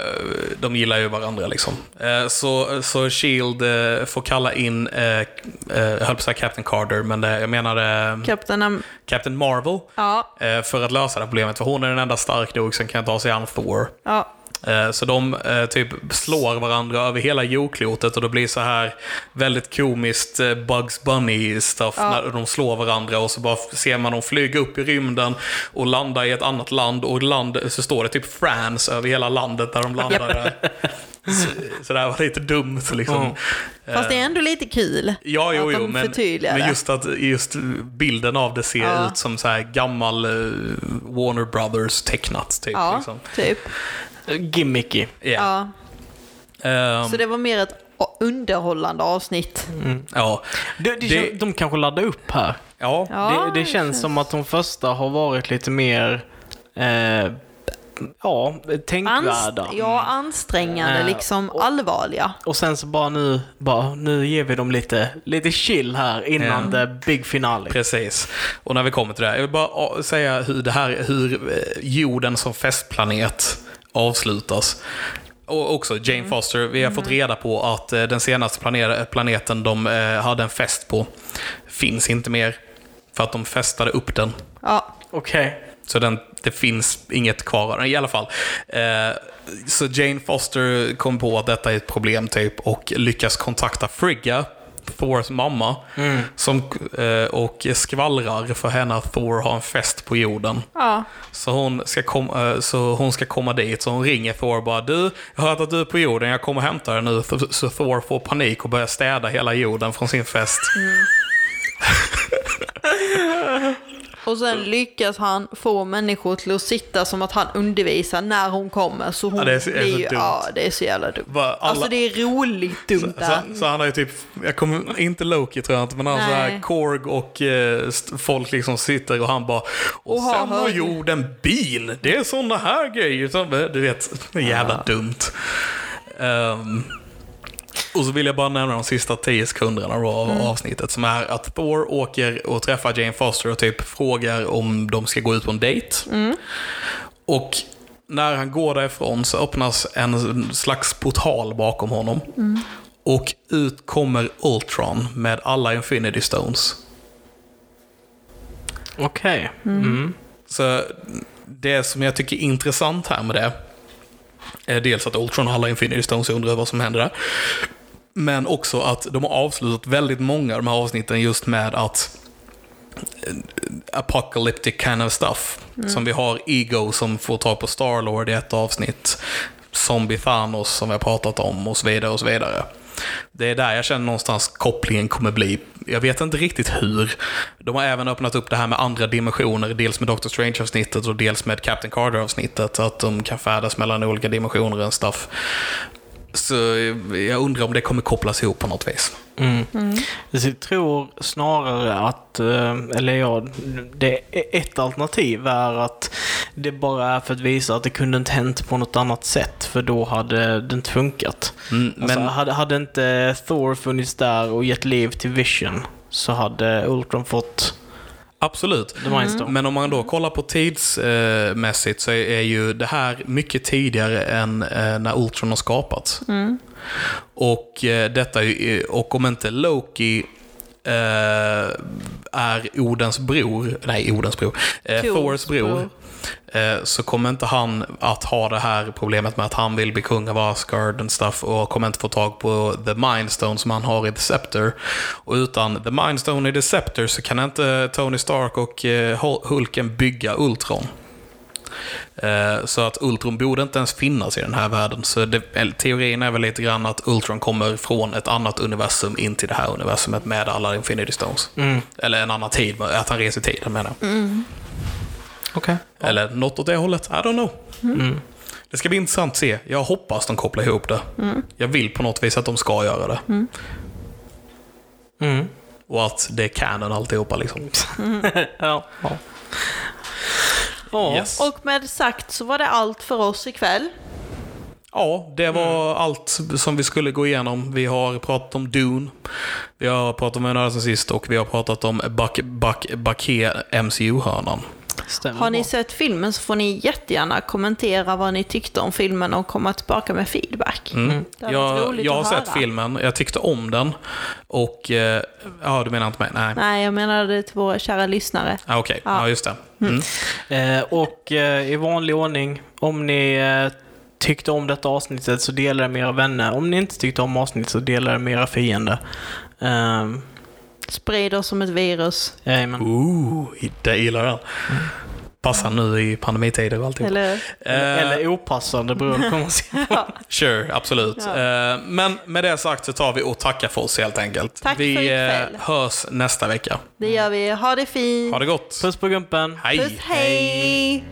B: de gillar ju varandra liksom. Eh, så, så Shield eh, får kalla in, eh, eh, jag höll på att säga Captain Carter, men jag menade eh,
C: Captain Am-
B: Captain Marvel.
C: Ja,
B: eh, för att lösa det här problemet, för hon är den enda stark nog som kan ta sig an Thor.
C: ja,
B: Så de eh, typ slår varandra över hela jordklotet och det blir så här väldigt komiskt eh, Bugs Bunny-stuff när de slår varandra och så bara ser man dem flyga upp i rymden och landa i ett annat land och land, så står det typ France över hela landet där de landar. Så, så det här var lite dumt liksom.
C: fast det är ändå lite kul
B: Ja, jo, jo, men, men just att just bilden av det ser
C: Ja.
B: ut som så här gammal eh, Warner Brothers tecknat. Typ,
C: Ja,
B: liksom.
C: typ.
A: Gimmicky.
C: Ja.
B: Ehm,
C: Så det var mer ett underhållande avsnitt.
B: ja.
A: Det, det,
B: Det-
A: De kanske laddar upp här.
B: Ja,
C: Ja,
A: det, det känns som att de första har varit lite mer, eh, ja, tänkvärda.
C: Anst- ja, ansträngande,
A: Eh,
C: liksom allvarliga.
A: Och sen så bara nu, bara, nu ger vi dem lite, lite chill här innan
B: Ja.
A: the big finale.
B: Precis. Och när vi kommer till det här, jag vill bara säga hur, det här, hur eh, jorden som festplanet avslutas. Och också Jane Foster, vi har fått reda på att eh, den senaste planeten de eh, hade en fest på finns inte mer. För att de festade upp den.
C: Ja,
A: Okej.
B: Så den, det finns inget kvar av den i alla fall. Eh, så Jane Foster kom på att detta är ett problem typ och lyckas kontakta Frigga, Thors mamma, som, eh, och skvallrar för henne att Thor har en fest på jorden.
C: ja,
B: Så hon, ska kom, eh, så hon ska komma dit, så hon ringer Thor och bara Du, jag har hört att du är på jorden, jag kommer hämta dig nu. Så- Thor får panik och börjar städa hela jorden från sin fest.
C: och sen lyckas han få människor till att sitta som att han undervisar när hon kommer. Så hon
B: Ja, det är så- är så dumt.
C: ja, det är så jävla dumt.
B: Alla-
C: Alltså det är roligt dumt där.
B: Så, så han har ju typ, jag kommer, inte Loki tror jag inte, men han har så här. Korg och eh, folk liksom sitter och han bara Och,
C: Och har
B: sen har jorden bil, det är sådana här grejer. Så, du vet, jävla dumt. Ehm, och så vill jag bara nämna de sista tio sekunderna av
C: Mm.
B: avsnittet som är att Thor åker och träffar Jane Foster och typ frågar om de ska gå ut på en dejt.
C: Mm.
B: Och när han går därifrån så öppnas en slags portal bakom honom. Och ut kommer Ultron med alla Infinity Stones.
A: Okej. Mm.
B: Så det som jag tycker är intressant här med det dels att Ultron har alla Infinity Stones, undrar vad som händer där. Men också att de har avslutat väldigt många av de här avsnitten just med att apocalyptic kind of stuff. Som vi har Ego som får tag på Starlord i ett avsnitt. Zombie Thanos som vi har pratat om och så vidare och så vidare. Det är där jag känner någonstans kopplingen kommer bli. Jag vet inte riktigt hur. De har även öppnat upp det här med andra dimensioner, dels med Doctor Strange-avsnittet och dels med Captain Carter-avsnittet. Att de kan färdas mellan olika dimensioner och stuff. Så jag undrar om det kommer kopplas ihop på något vis.
A: Mm. Så jag tror snarare att, eh, eller ja, det är ett alternativ är att det bara är för att visa att det kunde inte hänt på något annat sätt, för då hade det inte funkat.
B: Mm,
A: Alltså,
B: men
A: hade, hade inte Thor funnits där och gett liv till Vision så hade Ultron fått
B: absolut.
A: Mindstorm.
B: Men om man då kollar på tidsmässigt så är ju det här mycket tidigare än eh, när Ultron har skapats. Och eh, detta är ju- och om inte Loki eh, är Odens bror, nej Odens bror, eh,
C: Thors
B: bror,
C: bror.
B: eh, så kommer inte han att ha det här problemet med att han vill bli kung av Asgard and stuff och kommer inte få tag på The Mindstone som han har i The Scepter. Och utan The Mindstone i The Scepter så kan inte Tony Stark och eh, Hul- Hulken bygga Ultron. Eh, Så att Ultron borde inte ens finnas i den här världen. Så det, teorin är väl lite grann att Ultron kommer från ett annat universum in till det här universumet med alla Infinity Stones.
A: Mm.
B: Eller en annan tid, att han reser i tiden menar jag.
A: Okej.
B: Eller något åt det hållet, I don't know.
A: Mm.
B: Det ska bli intressant att se. Jag hoppas de kopplar ihop det. Jag vill på något vis att de ska göra det.
A: Mm.
B: Och att det är canon alltihopa liksom.
A: Ja. ja. Ja.
B: Yes.
C: Och med sagt så var det allt för oss ikväll.
B: Ja, det var allt som vi skulle gå igenom. Vi har pratat om Dune, vi har pratat om En sen sist och vi har pratat om Buck, Buck, Bucké MCU-hörnan.
A: Stämmer
C: Har ni
A: bra.
C: sett filmen så får ni jättegärna kommentera vad ni tyckte om filmen och komma tillbaka med feedback.
B: Mm.
C: Varit
B: Jag, jag har sett filmen, jag tyckte om den. Och, eh, ja du menar inte mig? Nej.
C: Nej, jag menade till våra kära lyssnare.
B: Ah, Okej,
C: Ja.
B: ja just det. Mm.
A: Eh, och eh, i vanlig ordning, om ni eh, tyckte om detta avsnittet så dela det med era vänner. Om ni inte tyckte om avsnittet så dela det med era fiender. Um,
C: Sprider som ett virus.
A: jajamän.
B: Ooh, det gillar den. Passar nu i pandemitider och allting.
C: Eller
B: Eh,
A: eller opassande beroende på på.
B: Sure, absolut.
C: Ja.
B: Eh, men med det sagt så tar vi och tackar för oss helt enkelt.
C: Tack
B: vi
C: för ikväll.
B: eh, hörs nästa vecka.
C: det gör vi. Ha det fint.
B: Ha det gott.
A: Puss på gumpen.
B: Hej!
C: Puss, hej.